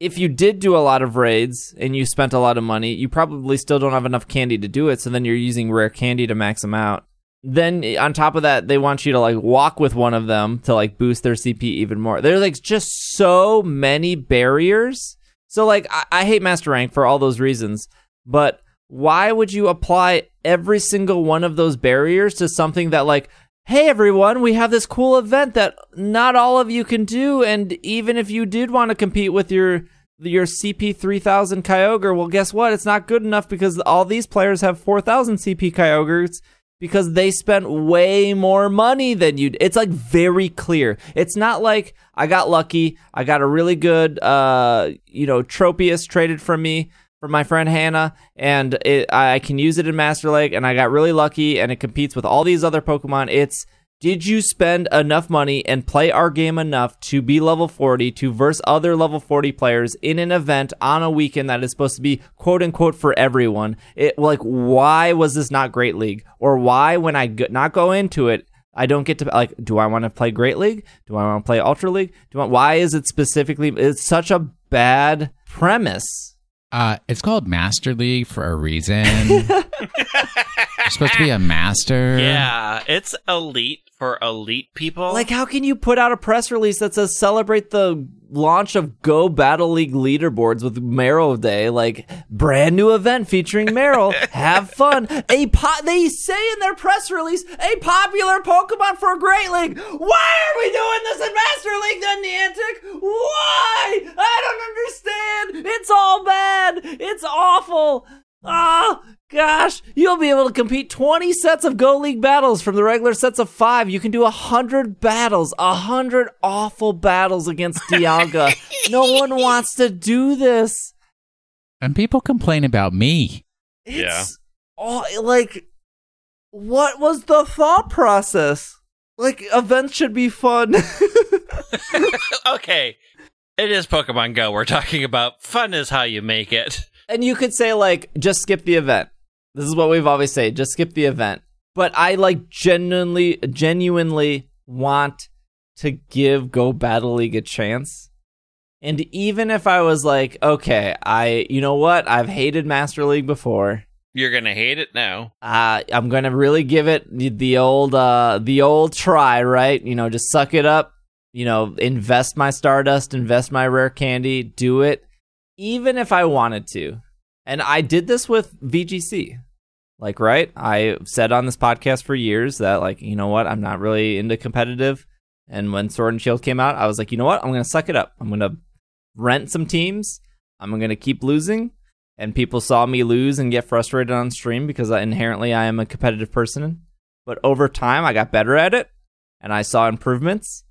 if you did do a lot of raids and you spent a lot of money, you probably still don't have enough candy to do it. So then you're using rare candy to max them out. Then eh, on top of that, they want you to like walk with one of them to like boost their CP even more. There's like just so many barriers. So like I, I hate Master Rank for all those reasons, but why would you apply every single one of those barriers to something that like hey everyone, we have this cool event that not all of you can do, and even if you did want to compete with your your CP 3000 Kyogre, well, guess what? It's not good enough because all these players have 4000 CP Kyogres because they spent way more money than you. It's like very clear. It's not like I got lucky. I got a really good, uh, you know, Tropius traded from me from my friend Hannah, and it, I can use it in Master Lake, and I got really lucky, and it competes with all these other Pokemon. It's did you spend enough money and play our game enough to be level 40 to verse other level 40 players in an event on a weekend that is supposed to be quote unquote for everyone? It like why was this not Great League or why when I go, not go into it I don't get to like do I want to play Great League? Do I want to play Ultra League? Do I, why is it specifically it's such a bad premise Uh, it's called Master League for a reason. You're supposed to be a master. Yeah, it's elite for elite people. Like, how can you put out a press release that says celebrate the launch of Go Battle League leaderboards with Marill Day? Like, brand new event featuring Marill. Have fun. A po- they say in their press release, a popular Pokemon for Great League. Why are we doing this in Master League then, Niantic? Why? I don't understand. It's all bad. It's awful. Oh, gosh. You'll be able to compete 20 sets of Go League battles from the regular sets of five. You can do 100 battles, 100 awful battles against Dialga. no one wants to do this. And people complain about me. It's all like, what was the thought process? Like, events should be fun. okay, it is Pokemon Go. We're talking about fun is how you make it. And you could say like, just skip the event. This is what we've always said, just skip the event. But I like genuinely, genuinely want to give Go Battle League a chance. And even if I was like, okay, I, you know what, I've hated Master League before, You're gonna hate it now. Uh, I'm gonna really give it the, the old uh, the old try, right? You know, just suck it up. You know, invest my Stardust, invest my rare candy, do it, even if I wanted to. And I did this with VGC. Like, right? I said on this podcast for years that, like, you know what? I'm not really into competitive. And when Sword and Shield came out, I was like, you know what? I'm gonna suck it up. I'm gonna rent some teams. I'm gonna keep losing and people saw me lose and get frustrated on stream because I, inherently I am a competitive person. But over time, I got better at it and I saw improvements.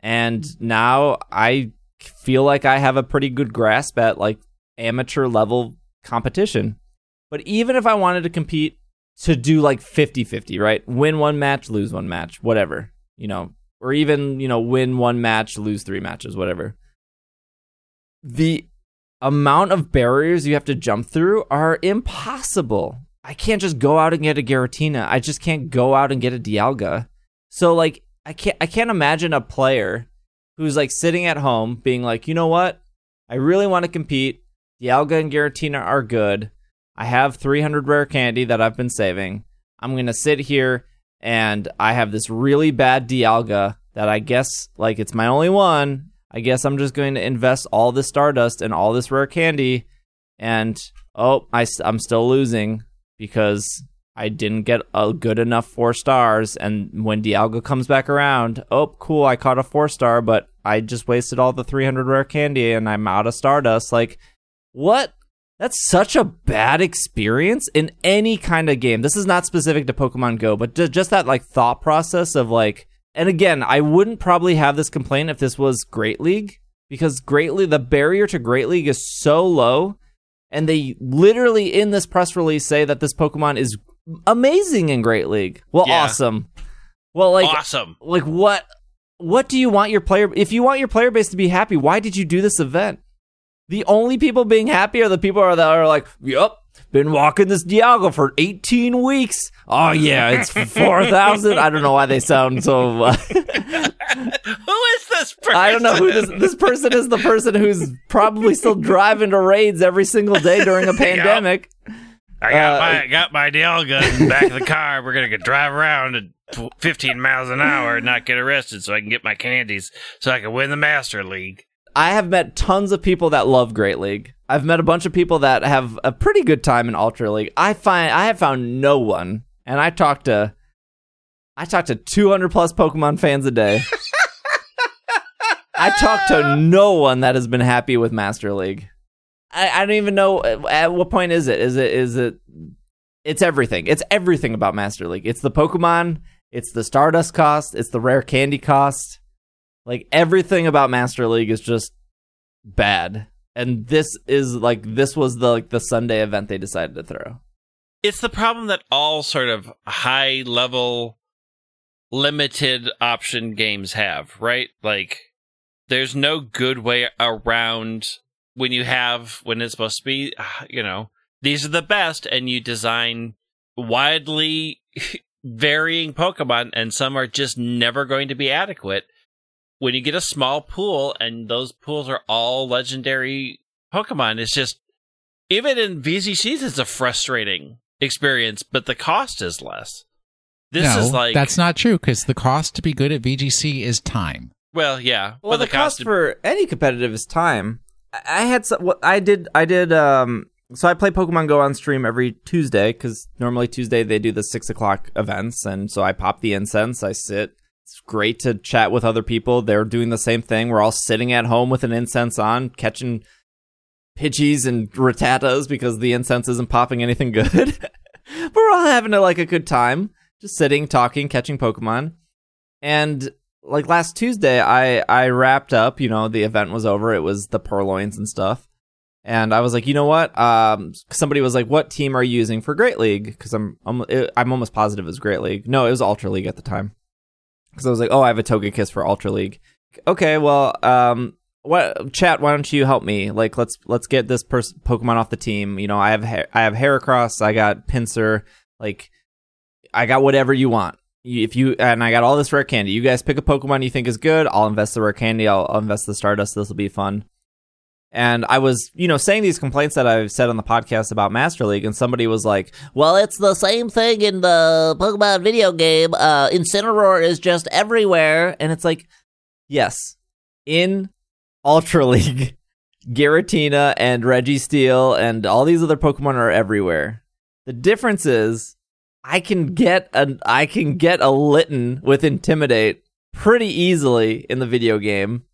And now I feel like I have a pretty good grasp at like amateur level competition. But even if I wanted to compete to do like 50 50, right? Win one match, lose one match, whatever, you know, or even, you know, win one match, lose three matches, whatever. The amount of barriers you have to jump through are impossible. I can't just go out and get a Giratina. I just can't go out and get a Dialga. So like I can't I can't imagine a player who's like sitting at home being like, "You know what? I really want to compete. Dialga and Giratina are good. I have 300 rare candy that I've been saving. I'm going to sit here and I have this really bad Dialga that I guess like it's my only one I guess I'm just going to invest all this Stardust and all this rare candy, and oh, I, I, am still losing because I didn't get a good enough four stars. And when Dialga comes back around, oh, cool, I caught a four star, but I just wasted all the 300 rare candy and I'm out of Stardust. Like, what? That's such a bad experience in any kind of game. This is not specific to Pokemon Go, but just that like thought process of like, and again, I wouldn't probably have this complaint if this was Great League because Great League, the barrier to Great League is so low. And they literally in this press release say that this Pokemon is amazing in Great League. Well, Yeah. awesome. Well, like, awesome. like what? What do you want your player? If you want your player base to be happy, why did you do this event? The only people being happy are the people are that are like, "Yep, been walking this Dialga for 18 weeks. Oh yeah, it's 4,000." I don't know why they sound so. Uh, Who is this person? I don't know who this this person is. The person who's probably still driving to raids every single day during a pandemic. I got Uh, my got my in the back of the car. We're gonna go drive around at 15 miles an hour and not get arrested, so I can get my candies, so I can win the Master League. I have met tons of people that love Great League. I've met a bunch of people that have a pretty good time in Ultra League. I find I have found no one, and I talked to I talked to 200 plus Pokemon fans a day. I talked to no one that has been happy with Master League. I, I don't even know uh, at what point is it? Is it is it? It's everything. It's everything about Master League. It's the Pokemon. It's the Stardust cost. It's the rare candy cost. Like everything about Master League is just bad. And this is like this was the like the Sunday event they decided to throw. It's the problem that all sort of high level, limited option games have, right? Like, there's no good way around when you have when it's supposed to be, ah, you know, these are the best, and you design widely varying Pokemon, and some are just never going to be adequate. When you get a small pool and those pools are all legendary Pokemon, it's just even in VGCs, it's a frustrating experience, but the cost is less. This no, is like that's not true because the cost to be good at VGC is time. well, yeah, Well, but the, cost for any competitive is time. I had some, I did. I did. Um, so I play Pokemon Go on stream every Tuesday because normally Tuesday they do the six o'clock events, and so I pop the incense. I sit. It's great to chat with other people. They're doing the same thing. We're all sitting at home with an incense on, catching Pidgeys and Rattatas because the incense isn't popping anything good. we're all having a, like a good time, just sitting, talking, catching Pokemon. And like last Tuesday, I I wrapped up. You know, the event was over. It was the purloins and stuff. And I was like, you know what? Um, somebody was like, "What team are you using for Great League?" Because I'm I'm I'm almost positive it was Great League. No, it was Ultra League at the time. Because I was like, "Oh, I have a Togekiss for Ultra League." Okay, well, um, what chat? Why don't you help me? Like, let's let's get this person Pokemon off the team. You know, I have Her- I have Heracross. I got Pinsir. Like, I got whatever you want. If you and I got all this rare candy, you guys pick a Pokemon you think is good. I'll invest the rare candy. I'll, I'll invest the Stardust. This will be fun. And I was, you know, saying these complaints that I've said on the podcast about Master League, and somebody was like, "Well, it's the same thing in the Pokemon video game. Uh, Incineroar is just everywhere." And it's like, yes, in Ultra League, Giratina and Registeel and all these other Pokemon are everywhere. The difference is, I can get a I can get a Litten with Intimidate pretty easily in the video game.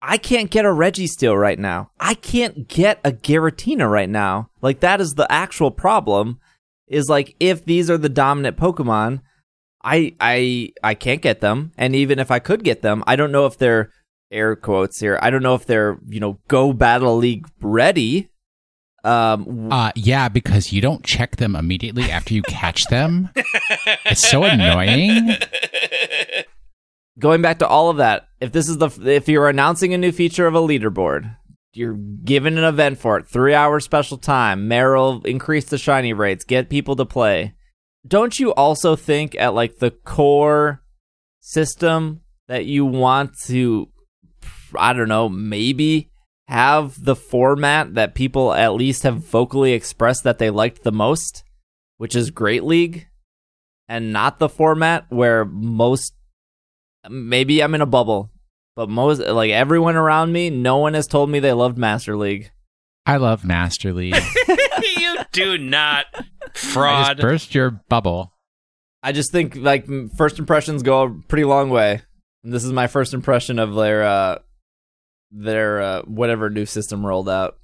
I can't get a Registeel right now. I can't get a Giratina right now. Like that is the actual problem. Is like if these are the dominant Pokemon, I I I can't get them. And even if I could get them, I don't know if they're air quotes here. I don't know if they're, you know, go battle league ready. Um Uh, yeah, because you don't check them immediately after you catch them. It's so annoying. going back to all of that, if this is the if you're announcing a new feature of a leaderboard, you're giving an event for it, three hour special time, Marill increase the shiny rates, get people to play. Don't you also think at like the core system that you want to, I don't know, maybe have the format that people at least have vocally expressed that they liked the most, which is Great League, and not the format where most maybe I'm in a bubble, but most like everyone around me, no one has told me they loved Master League. I love Master League. you do not I just fraud. burst your bubble. I just think like first impressions go a pretty long way. And this is my first impression of their uh their uh, whatever new system rolled out.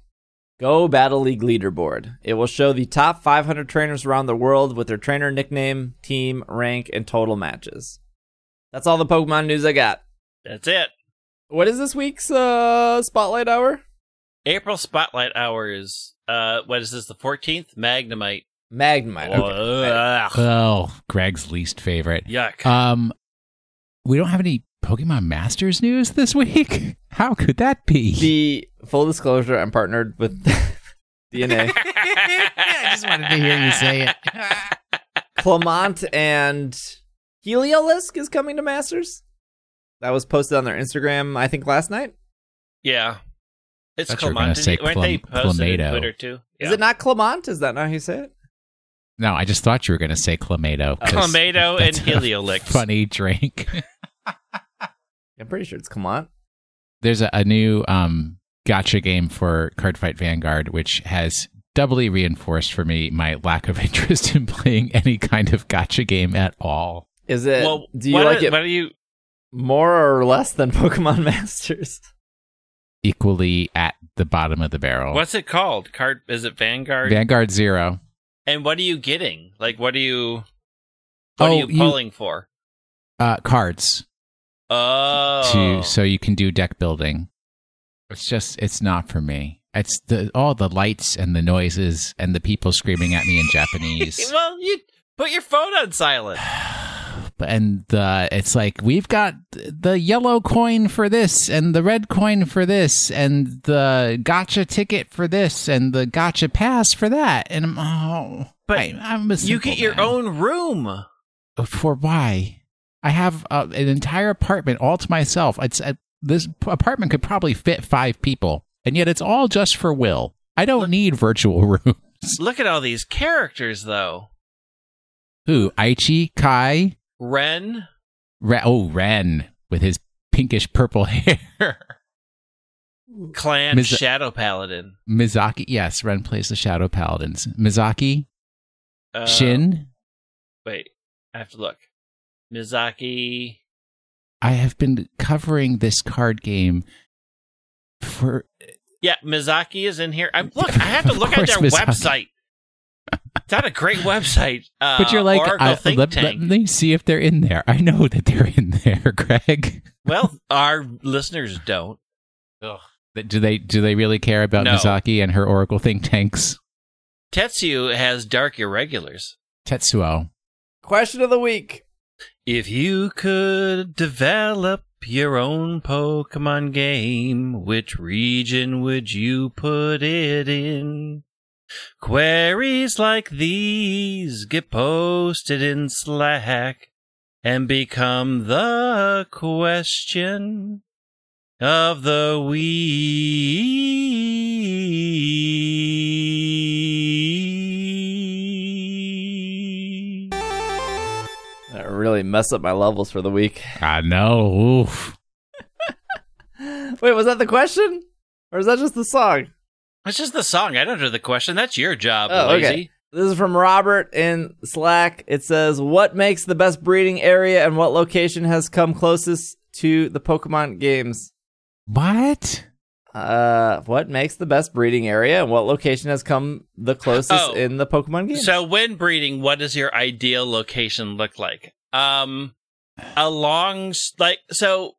Go Battle League leaderboard. It will show the top 500 trainers around the world with their trainer nickname, team, rank, and total matches. That's all the Pokemon news I got. That's it. What is this week's uh spotlight hour? April Spotlight Hours. Uh, what is this? The fourteenth? Magnemite. Magnemite. Oh, Okay. Oh, Greg's least favorite. Yuck. Um, we don't have any Pokemon Masters news this week. How could that be? The full disclosure, I'm partnered with DeNA. I just wanted to hear you say it. Clement and Heliolisk is coming to Masters. That was posted on their Instagram, I think, last night. yeah. It's Thought you were gonna Clement. say Weren't they Clem- posted on Clamato. Twitter too? Is it not Clement? Is that not how you say it? No, I just thought you were going to say Clamato. Clamato and that's a Heliolix. Funny drink. I'm pretty sure it's Clement. There's a, a new um, gacha game for Cardfight Vanguard, which has doubly reinforced for me my lack of interest in playing any kind of gacha game at all. Is it? Well, do you like are- it What are you? more or less than Pokemon Masters? Equally at the bottom of the barrel. What's it called? Card? Is it Vanguard? Vanguard Zero. and what are you getting? Like, what are you? What Oh, are you you- pulling for? Uh, cards Oh, to so you can do deck building. It's just it's not for me. It's the all the lights and the noises and the people screaming at me in Japanese. well, you put your phone on silent. and uh, it's like we've got the yellow coin for this and the red coin for this and the gacha ticket for this and the gacha pass for that and I'm, oh But I, I'm a You get your man. own room. for why I have uh, an entire apartment all to myself it's uh, this apartment could probably fit five people and yet it's all just for Will I don't need virtual rooms Look at all these characters, though. who Aichi Kai Ren. Re- oh Ren with his pinkish purple hair. Clan Miz- Shadow Paladin. Misaki, yes, Ren plays the Shadow Paladins. Misaki, Uh, Shin. Wait, I have to look. Misaki. I have been covering this card game for. Yeah, Misaki is in here. I'm look. I have to look at their Misaki. website. It's not a great website. Uh, But you're like, I, Think let, let me see if they're in there. I know that they're in there, Greg. well, our listeners don't. Do they? Do they really care about No. Misaki and her Oracle think tanks? Tetsu has dark irregulars. Tetsuo. Question of the week. If you could develop your own Pokemon game, which region would you put it in? Queries like these get posted in Slack and become the question. of the Wii. Really mess up my levels for the week. I know. Oof. Wait, was that the question? Or is that just the song? It's just the song. I don't know the question. That's your job, Oh, lazy. okay. This is from Robert in Slack. It says, What makes the best breeding area and what location has come closest to the Pokemon games? What? Uh, what makes the best breeding area and what location has come the closest Oh. in the Pokemon games? So when breeding, what does your ideal location look like? Um, along like so,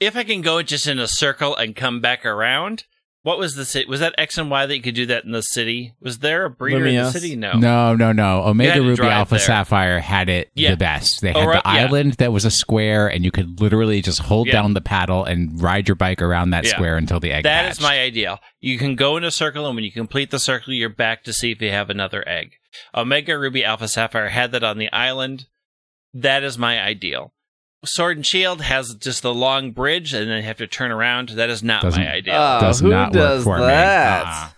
if I can go just in a circle and come back around, what was the city? Was that X and Y that you could do that in the city? Was there a breeder in the city? No. No, no, no. Omega Ruby Alpha there. Sapphire had it Yeah. the best. They Oh, had right, the yeah. island that was a square, and you could literally just hold Yeah. down the paddle and ride your bike around that square until the egg That hatched. is my ideal. You can go in a circle, and when you complete the circle, you're back to see if you have another egg. Omega Ruby Alpha Sapphire had that on the island. That is my ideal. Sword and Shield has just the long bridge, and then you have to turn around. That is not Doesn't- my ideal. Oh, Does who not does work for that? me. Uh-uh.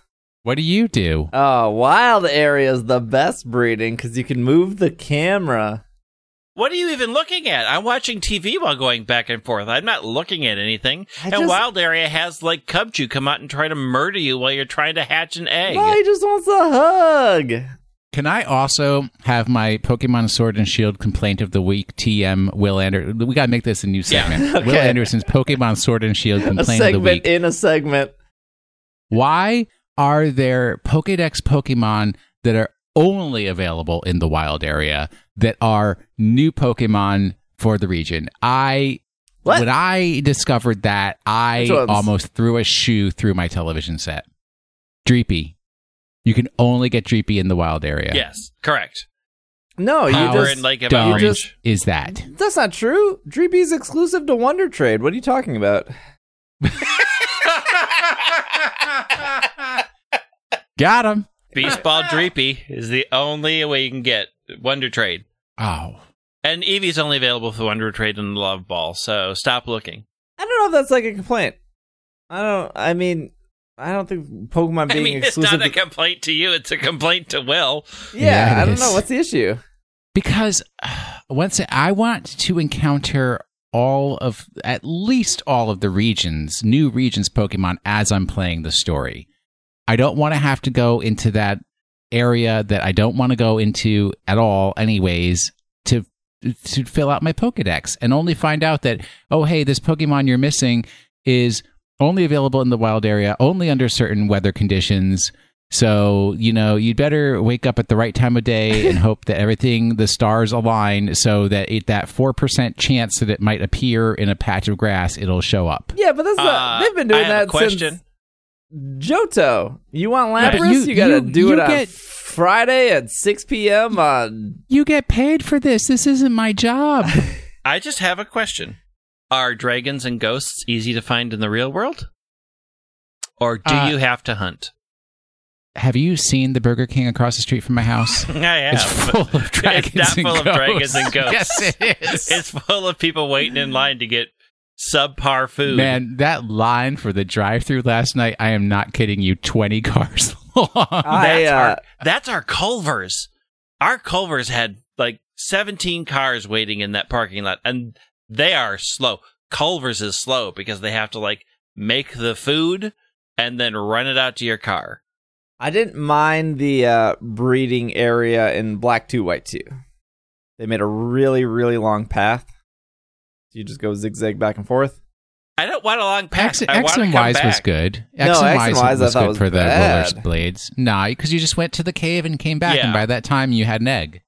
What do you do? Oh, wild area is the best breeding because you can move the camera. What are you even looking at? I'm watching TV while going back and forth. I'm not looking at anything. I and just- Wild Area has like Cubchoo come out and try to murder you while you're trying to hatch an egg. No, he just wants a hug. Can I also have my Pokemon Sword and Shield complaint of the week? TM Will Anderson. We gotta make this a new Yeah. segment. Will Anderson's Pokemon Sword and Shield complaint of the week. in a segment. Why are there Pokedex Pokemon that are only available in the wild area that are new Pokemon for the region? I What? when I discovered that, I almost threw a shoe through my television set. Dreepy. You can only get Dreepy in the wild area. Yes, correct. No, you How We're just in like Dumb about you just- is that? That's not true. Dreepy is exclusive to Wonder Trade. What are you talking about? Got him. Beast Ball Dreepy is the only way you can get Wonder Trade. Oh. And Eevee's only available for Wonder Trade and Love Ball, so stop looking. I don't know if that's like a complaint. I don't. I mean, I don't think Pokemon I being mean, it's exclusive. not a complaint to you, it's a complaint to Will. yeah, Yeah, I don't is. know what's the issue. because uh, once I want to encounter all of at least all of the regions, new regions Pokemon as I'm playing the story. I don't want to have to go into that area that I don't want to go into at all anyways to to fill out my Pokédex and only find out that oh hey this Pokemon you're missing is only available in the wild area only under certain weather conditions so, you know, you'd better wake up at the right time of day and hope that everything, the stars align so that it, that 4% chance that it might appear in a patch of grass, it'll show up. Yeah, but that's not, Uh, they've been doing I that question. since Johto. You want Yeah, Lapras? you- you, gotta you- do you it on get- Friday at 6 p.m. on. You get paid for this. This isn't my job. I just have a question. Are dragons and ghosts easy to find in the real world? Or do Uh, you have to hunt? Have you seen the Burger King across the street from my house? I have. It's full of dragons not and full of ghosts. dragons and ghosts. Yes, it is. It's full of people waiting in line to get subpar food. Man, that line for the drive-through last night, I am not kidding you, 20 cars long. I, that's, uh, our, that's our Culvers. Our Culvers had like 17 cars waiting in that parking lot, and they are slow. Culvers is slow because they have to like make the food and then run it out to your car. I didn't mind the uh, breeding area in Black 2, White 2. They made a really, really long path. You just go zigzag back and forth. I don't want a long pass. X, I X want and come Y's back. was good. No, X and X and Y's I was good was for the bad. roller blades. Nah, because you just went to the cave and came back, Yeah. and by that time you had an egg.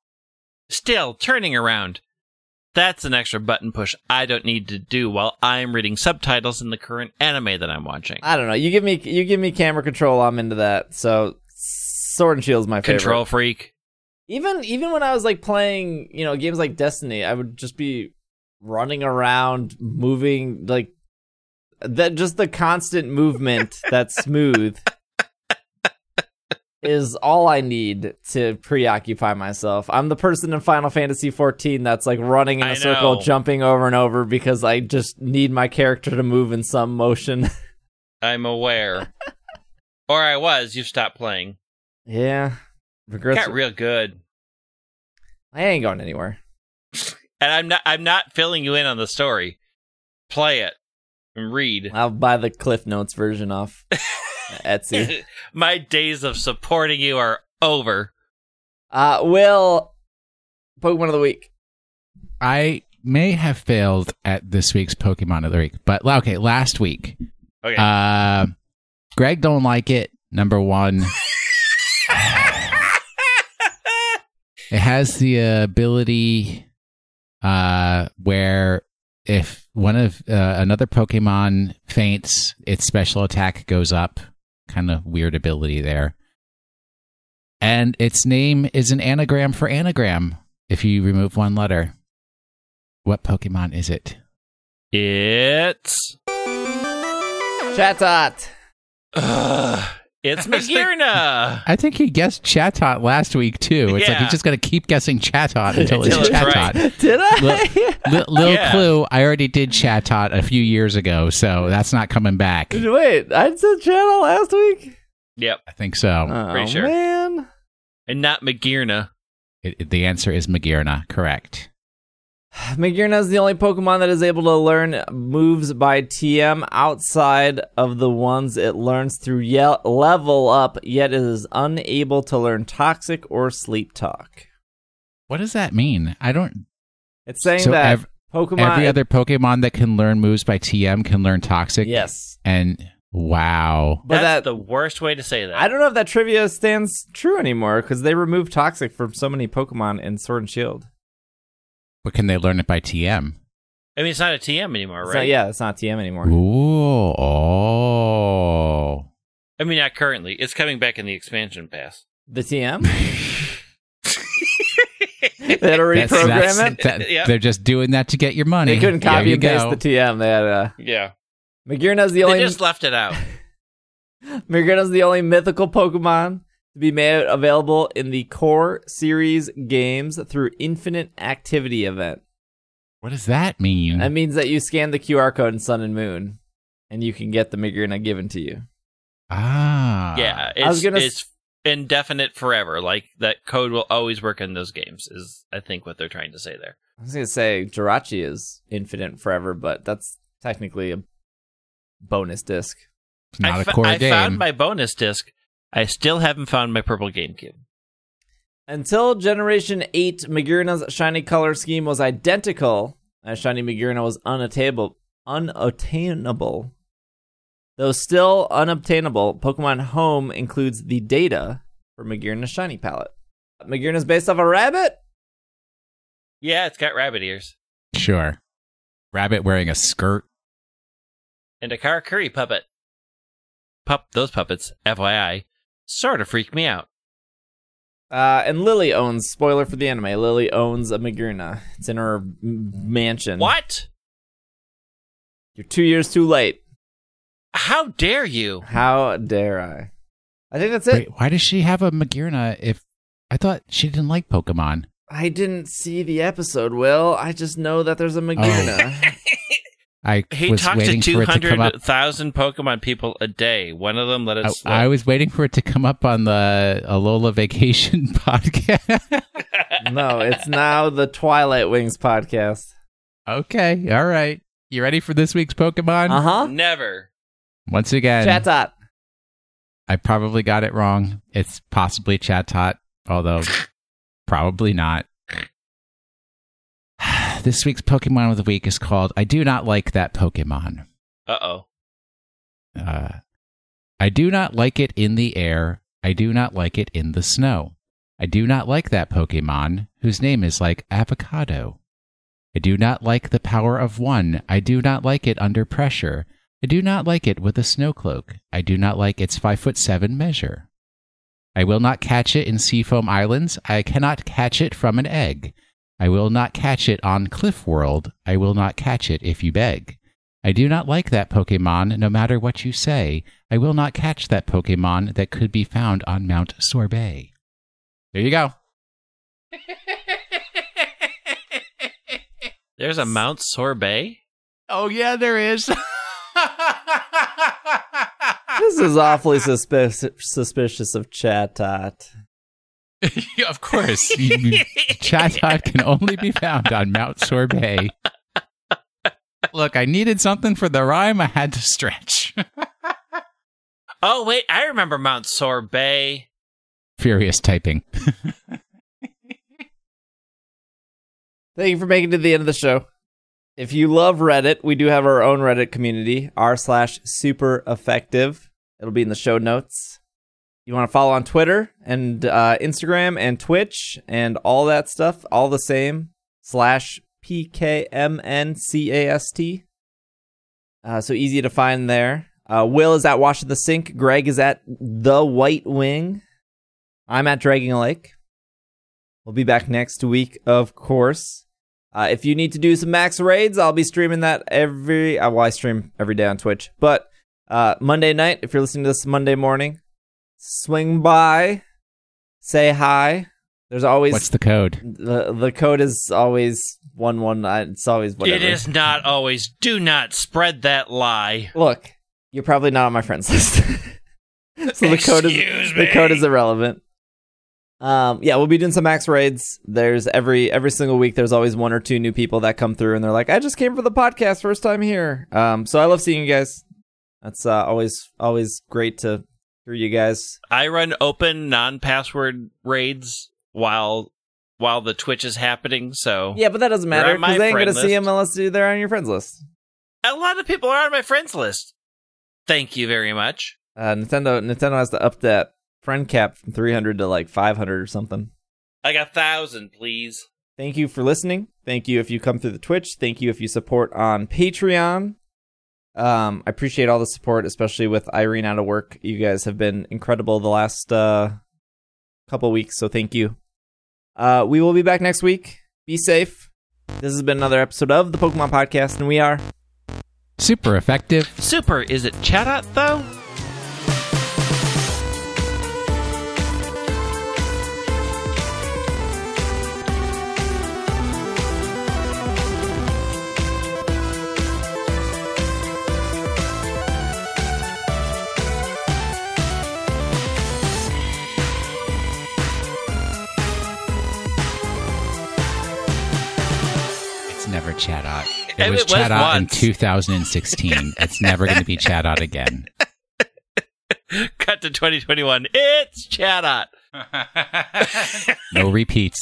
Still turning around. That's an extra button push I don't need to do while I'm reading subtitles in the current anime that I'm watching. I don't know. You give me you give me camera control, I'm into that. So Sword and Shield is my favorite. Control freak. Even even when I was like playing, you know, games like Destiny, I would just be running around, moving like that. Just the constant movement that's smooth. Is all I need to preoccupy myself. I'm the person in Final Fantasy 14 that's like running in a circle, jumping over and over because I just need my character to move in some motion. I'm aware. or I was. You've stopped playing. yeah. Regrets. Got real good. I ain't going anywhere. And I'm not. I'm not filling you in on the story. Play it read. I'll buy the Cliff Notes version off Etsy. My days of supporting you are over. Uh, Will, Pokemon of the Week. I may have failed at this week's Pokemon of the week, but okay, last week. Okay. Uh, Greg don't like it. Number one, it has the ability uh, where if one of uh, another Pokemon faints, its special attack goes up. Kind of weird ability there. And its name is an anagram for anagram. If you remove one letter, what Pokemon is it? it's. Chatot. Ugh, it's Magearna. I think he guessed Chatot last week too. It's like Yeah. he's just going to keep guessing Chatot until it's Until it's Chatot. right. Did I? Little Yeah. clue: I already did Chatot a few years ago, so that's not coming back. Wait, I said channel last week? Yep. I think so. Oh, Pretty sure. man. And not Magearna. It- it- the answer is Magearna. Correct. Magearna is the only Pokemon that is able to learn moves by TM outside of the ones it learns through ye- level up, yet it is unable to learn Toxic or Sleep Talk. What does that mean? I don't. It's saying So that ev- Pokemon. Every other Pokemon that can learn moves by TM can learn Toxic. Yes. And wow, But That's that- the worst way to say that. I don't know if that trivia stands true anymore because they removed Toxic from so many Pokemon in Sword and Shield. But can they learn it by TM? I mean, it's not a TM anymore, It's right? not- yeah, it's not TM anymore. Ooh, oh. I mean, not currently. It's coming back in the expansion pass. The TM? they had to That's- that's- it. that- Yep. They're just doing that to get your money. They couldn't copy and paste go. the TM. They had uh, yeah. Magearna's the only. They just left it out. Magearna's the only mythical Pokemon to be made available in the core series games through Infinite Activity event. What does that mean? That means that you scan the QR code in Sun and Moon, and you can get the Magearna given to you. ah. yeah. It's, I was gonna s- it's indefinite forever. Like, that code will always work in those games, is, I think, what they're trying to say there. I was gonna say Jirachi is infinite forever, but that's technically a bonus disc. It's not I a fo- core I game. found my bonus disc. I still haven't found my purple GameCube. Until Generation 8, Magearna's shiny color scheme was identical, as Shiny Magearna was unattainable. Unattainable. Though still unobtainable, Pokemon Home includes the data for Magearna's shiny palette. Magearna's based off a rabbit? Yeah, it's got rabbit ears. Sure. Rabbit wearing a skirt. And a Karakuri puppet. Pup, those puppets, FYI, sort of freak me out. Uh, and Lillie owns, spoiler for the anime, Lillie owns a Magearna. It's in her m- mansion. What? You're two years too late. How dare you? How dare I? I think that's it. Wait, why does she have a Magearna if I thought she didn't like Pokemon? I didn't see the episode, Will. I just know that there's a Magearna. I He was talks to waiting for it to come up. 200,000 Pokemon people a day. One of them let I, us slip. I was waiting for it to come up on the Alola Vacation podcast. no, it's now the Twilight Wings podcast. okay, all right. You ready for this week's Pokemon? Uh huh. Never. Once again, Chatot. I probably got it wrong. It's possibly Chatot, although probably not. This week's Pokemon of the week is called I Do Not Like That Pokemon. Uh oh. Uh, I do not like it in the air. I do not like it in the snow. I do not like that Pokemon whose name is like avocado. I do not like the power of one. I do not like it under pressure. I do not like it with a snow cloak. I do not like its five foot seven measure. I will not catch it in Seafoam Islands. I cannot catch it from an egg. I will not catch it on Cliff World. I will not catch it if you beg. I do not like that Pokemon, no matter what you say. I will not catch that Pokemon that could be found on Mount Sorbet. There you go. There's a Mount Sorbet. Oh, yeah, there is. This is awfully suspicious, suspicious of Chatot. of course. Chatot can only be found on Mount Sorbet. Look, I needed something for the rhyme. I had to stretch. Oh wait, I remember Mount Sorbet. Furious typing. Thank you for making it to the end of the show. If you love Reddit, we do have our own Reddit community, r slash super effective. It'll be in the show notes. You want to follow on Twitter and uh, Instagram and Twitch and all that stuff, all the same, slash PKMNCAST. Uh, so easy to find there. Uh, Will is at Washing the Sink. Greg is at The White Wing. I'm at Dragging a Lake. We'll be back next week, of course. Uh, if you need to do some max raids, I'll be streaming that every. Uh, well, I stream every day on Twitch, but uh, Monday night, if you're listening to this Monday morning, swing by, say hi. There's always What's the code? the the code is always one one. uh, It's always whatever. It is not always. Do not spread that lie. Look, you're probably not on my friends list, so the code is Excuse the code is irrelevant. Um, yeah, we'll be doing some max raids. There's every every single week. There's always one or two new people that come through, and they're like, "I just came for the podcast, first time here." Um, so I love seeing you guys. That's uh, always always great to you guys. I run open non-password raids while while the Twitch is happening. So Yeah, but that doesn't matter because they ain't gonna friend see list. them unless they're on your friends list. a lot of people are on my friends list. Thank you very much. Uh, Nintendo Nintendo has to up that friend cap from 300 to like 500 or something. Like a thousand, please. Thank you for listening. Thank you if you come through the Twitch. Thank you if you support on Patreon. Um, I appreciate all the support, especially with Irene out of work. You guys have been incredible the last uh, couple weeks, so thank you. Uh, we will be back next week. Be safe. This has been another episode of the Pokemon Podcast, and we are Super effective. Super. Is it Chatot though? It's never Chatot. It It was was Chatot in 2016. it's never going to be Chatot again. Cut to 2021. It's Chatot. No repeats.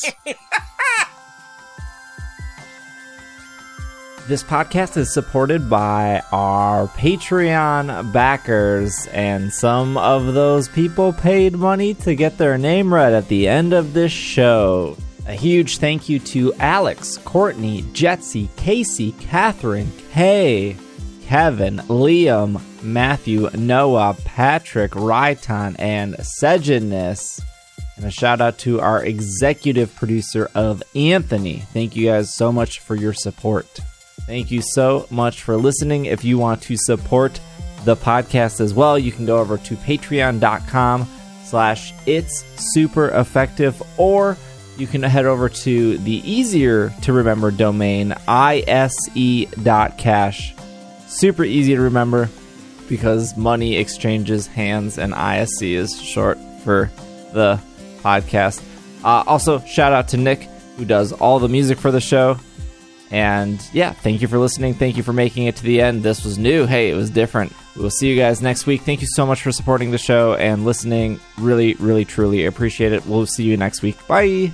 This podcast is supported by our Patreon backers, and some of those people paid money to get their name read at the end of this show. A huge thank you to Alex, Courtney, Jetsy, Casey, Catherine, Kay, Kevin, Liam, Matthew, Noah, Patrick, Ryton, and Sejanus. And a shout out to our executive producer of Anthony. Thank you guys so much for your support. Thank you so much for listening. If you want to support the podcast as well, you can go over to patreon.com slash it's super effective or you can head over to the easier to remember domain ise.cash. Super easy to remember because money exchanges hands and ISE is short for the podcast. Uh, also, shout out to Nick who does all the music for the show. And yeah, thank you for listening. Thank you for making it to the end. This was new. Hey, it was different. We'll see you guys next week. Thank you so much for supporting the show and listening. Really, really, truly appreciate it. We'll see you next week. Bye.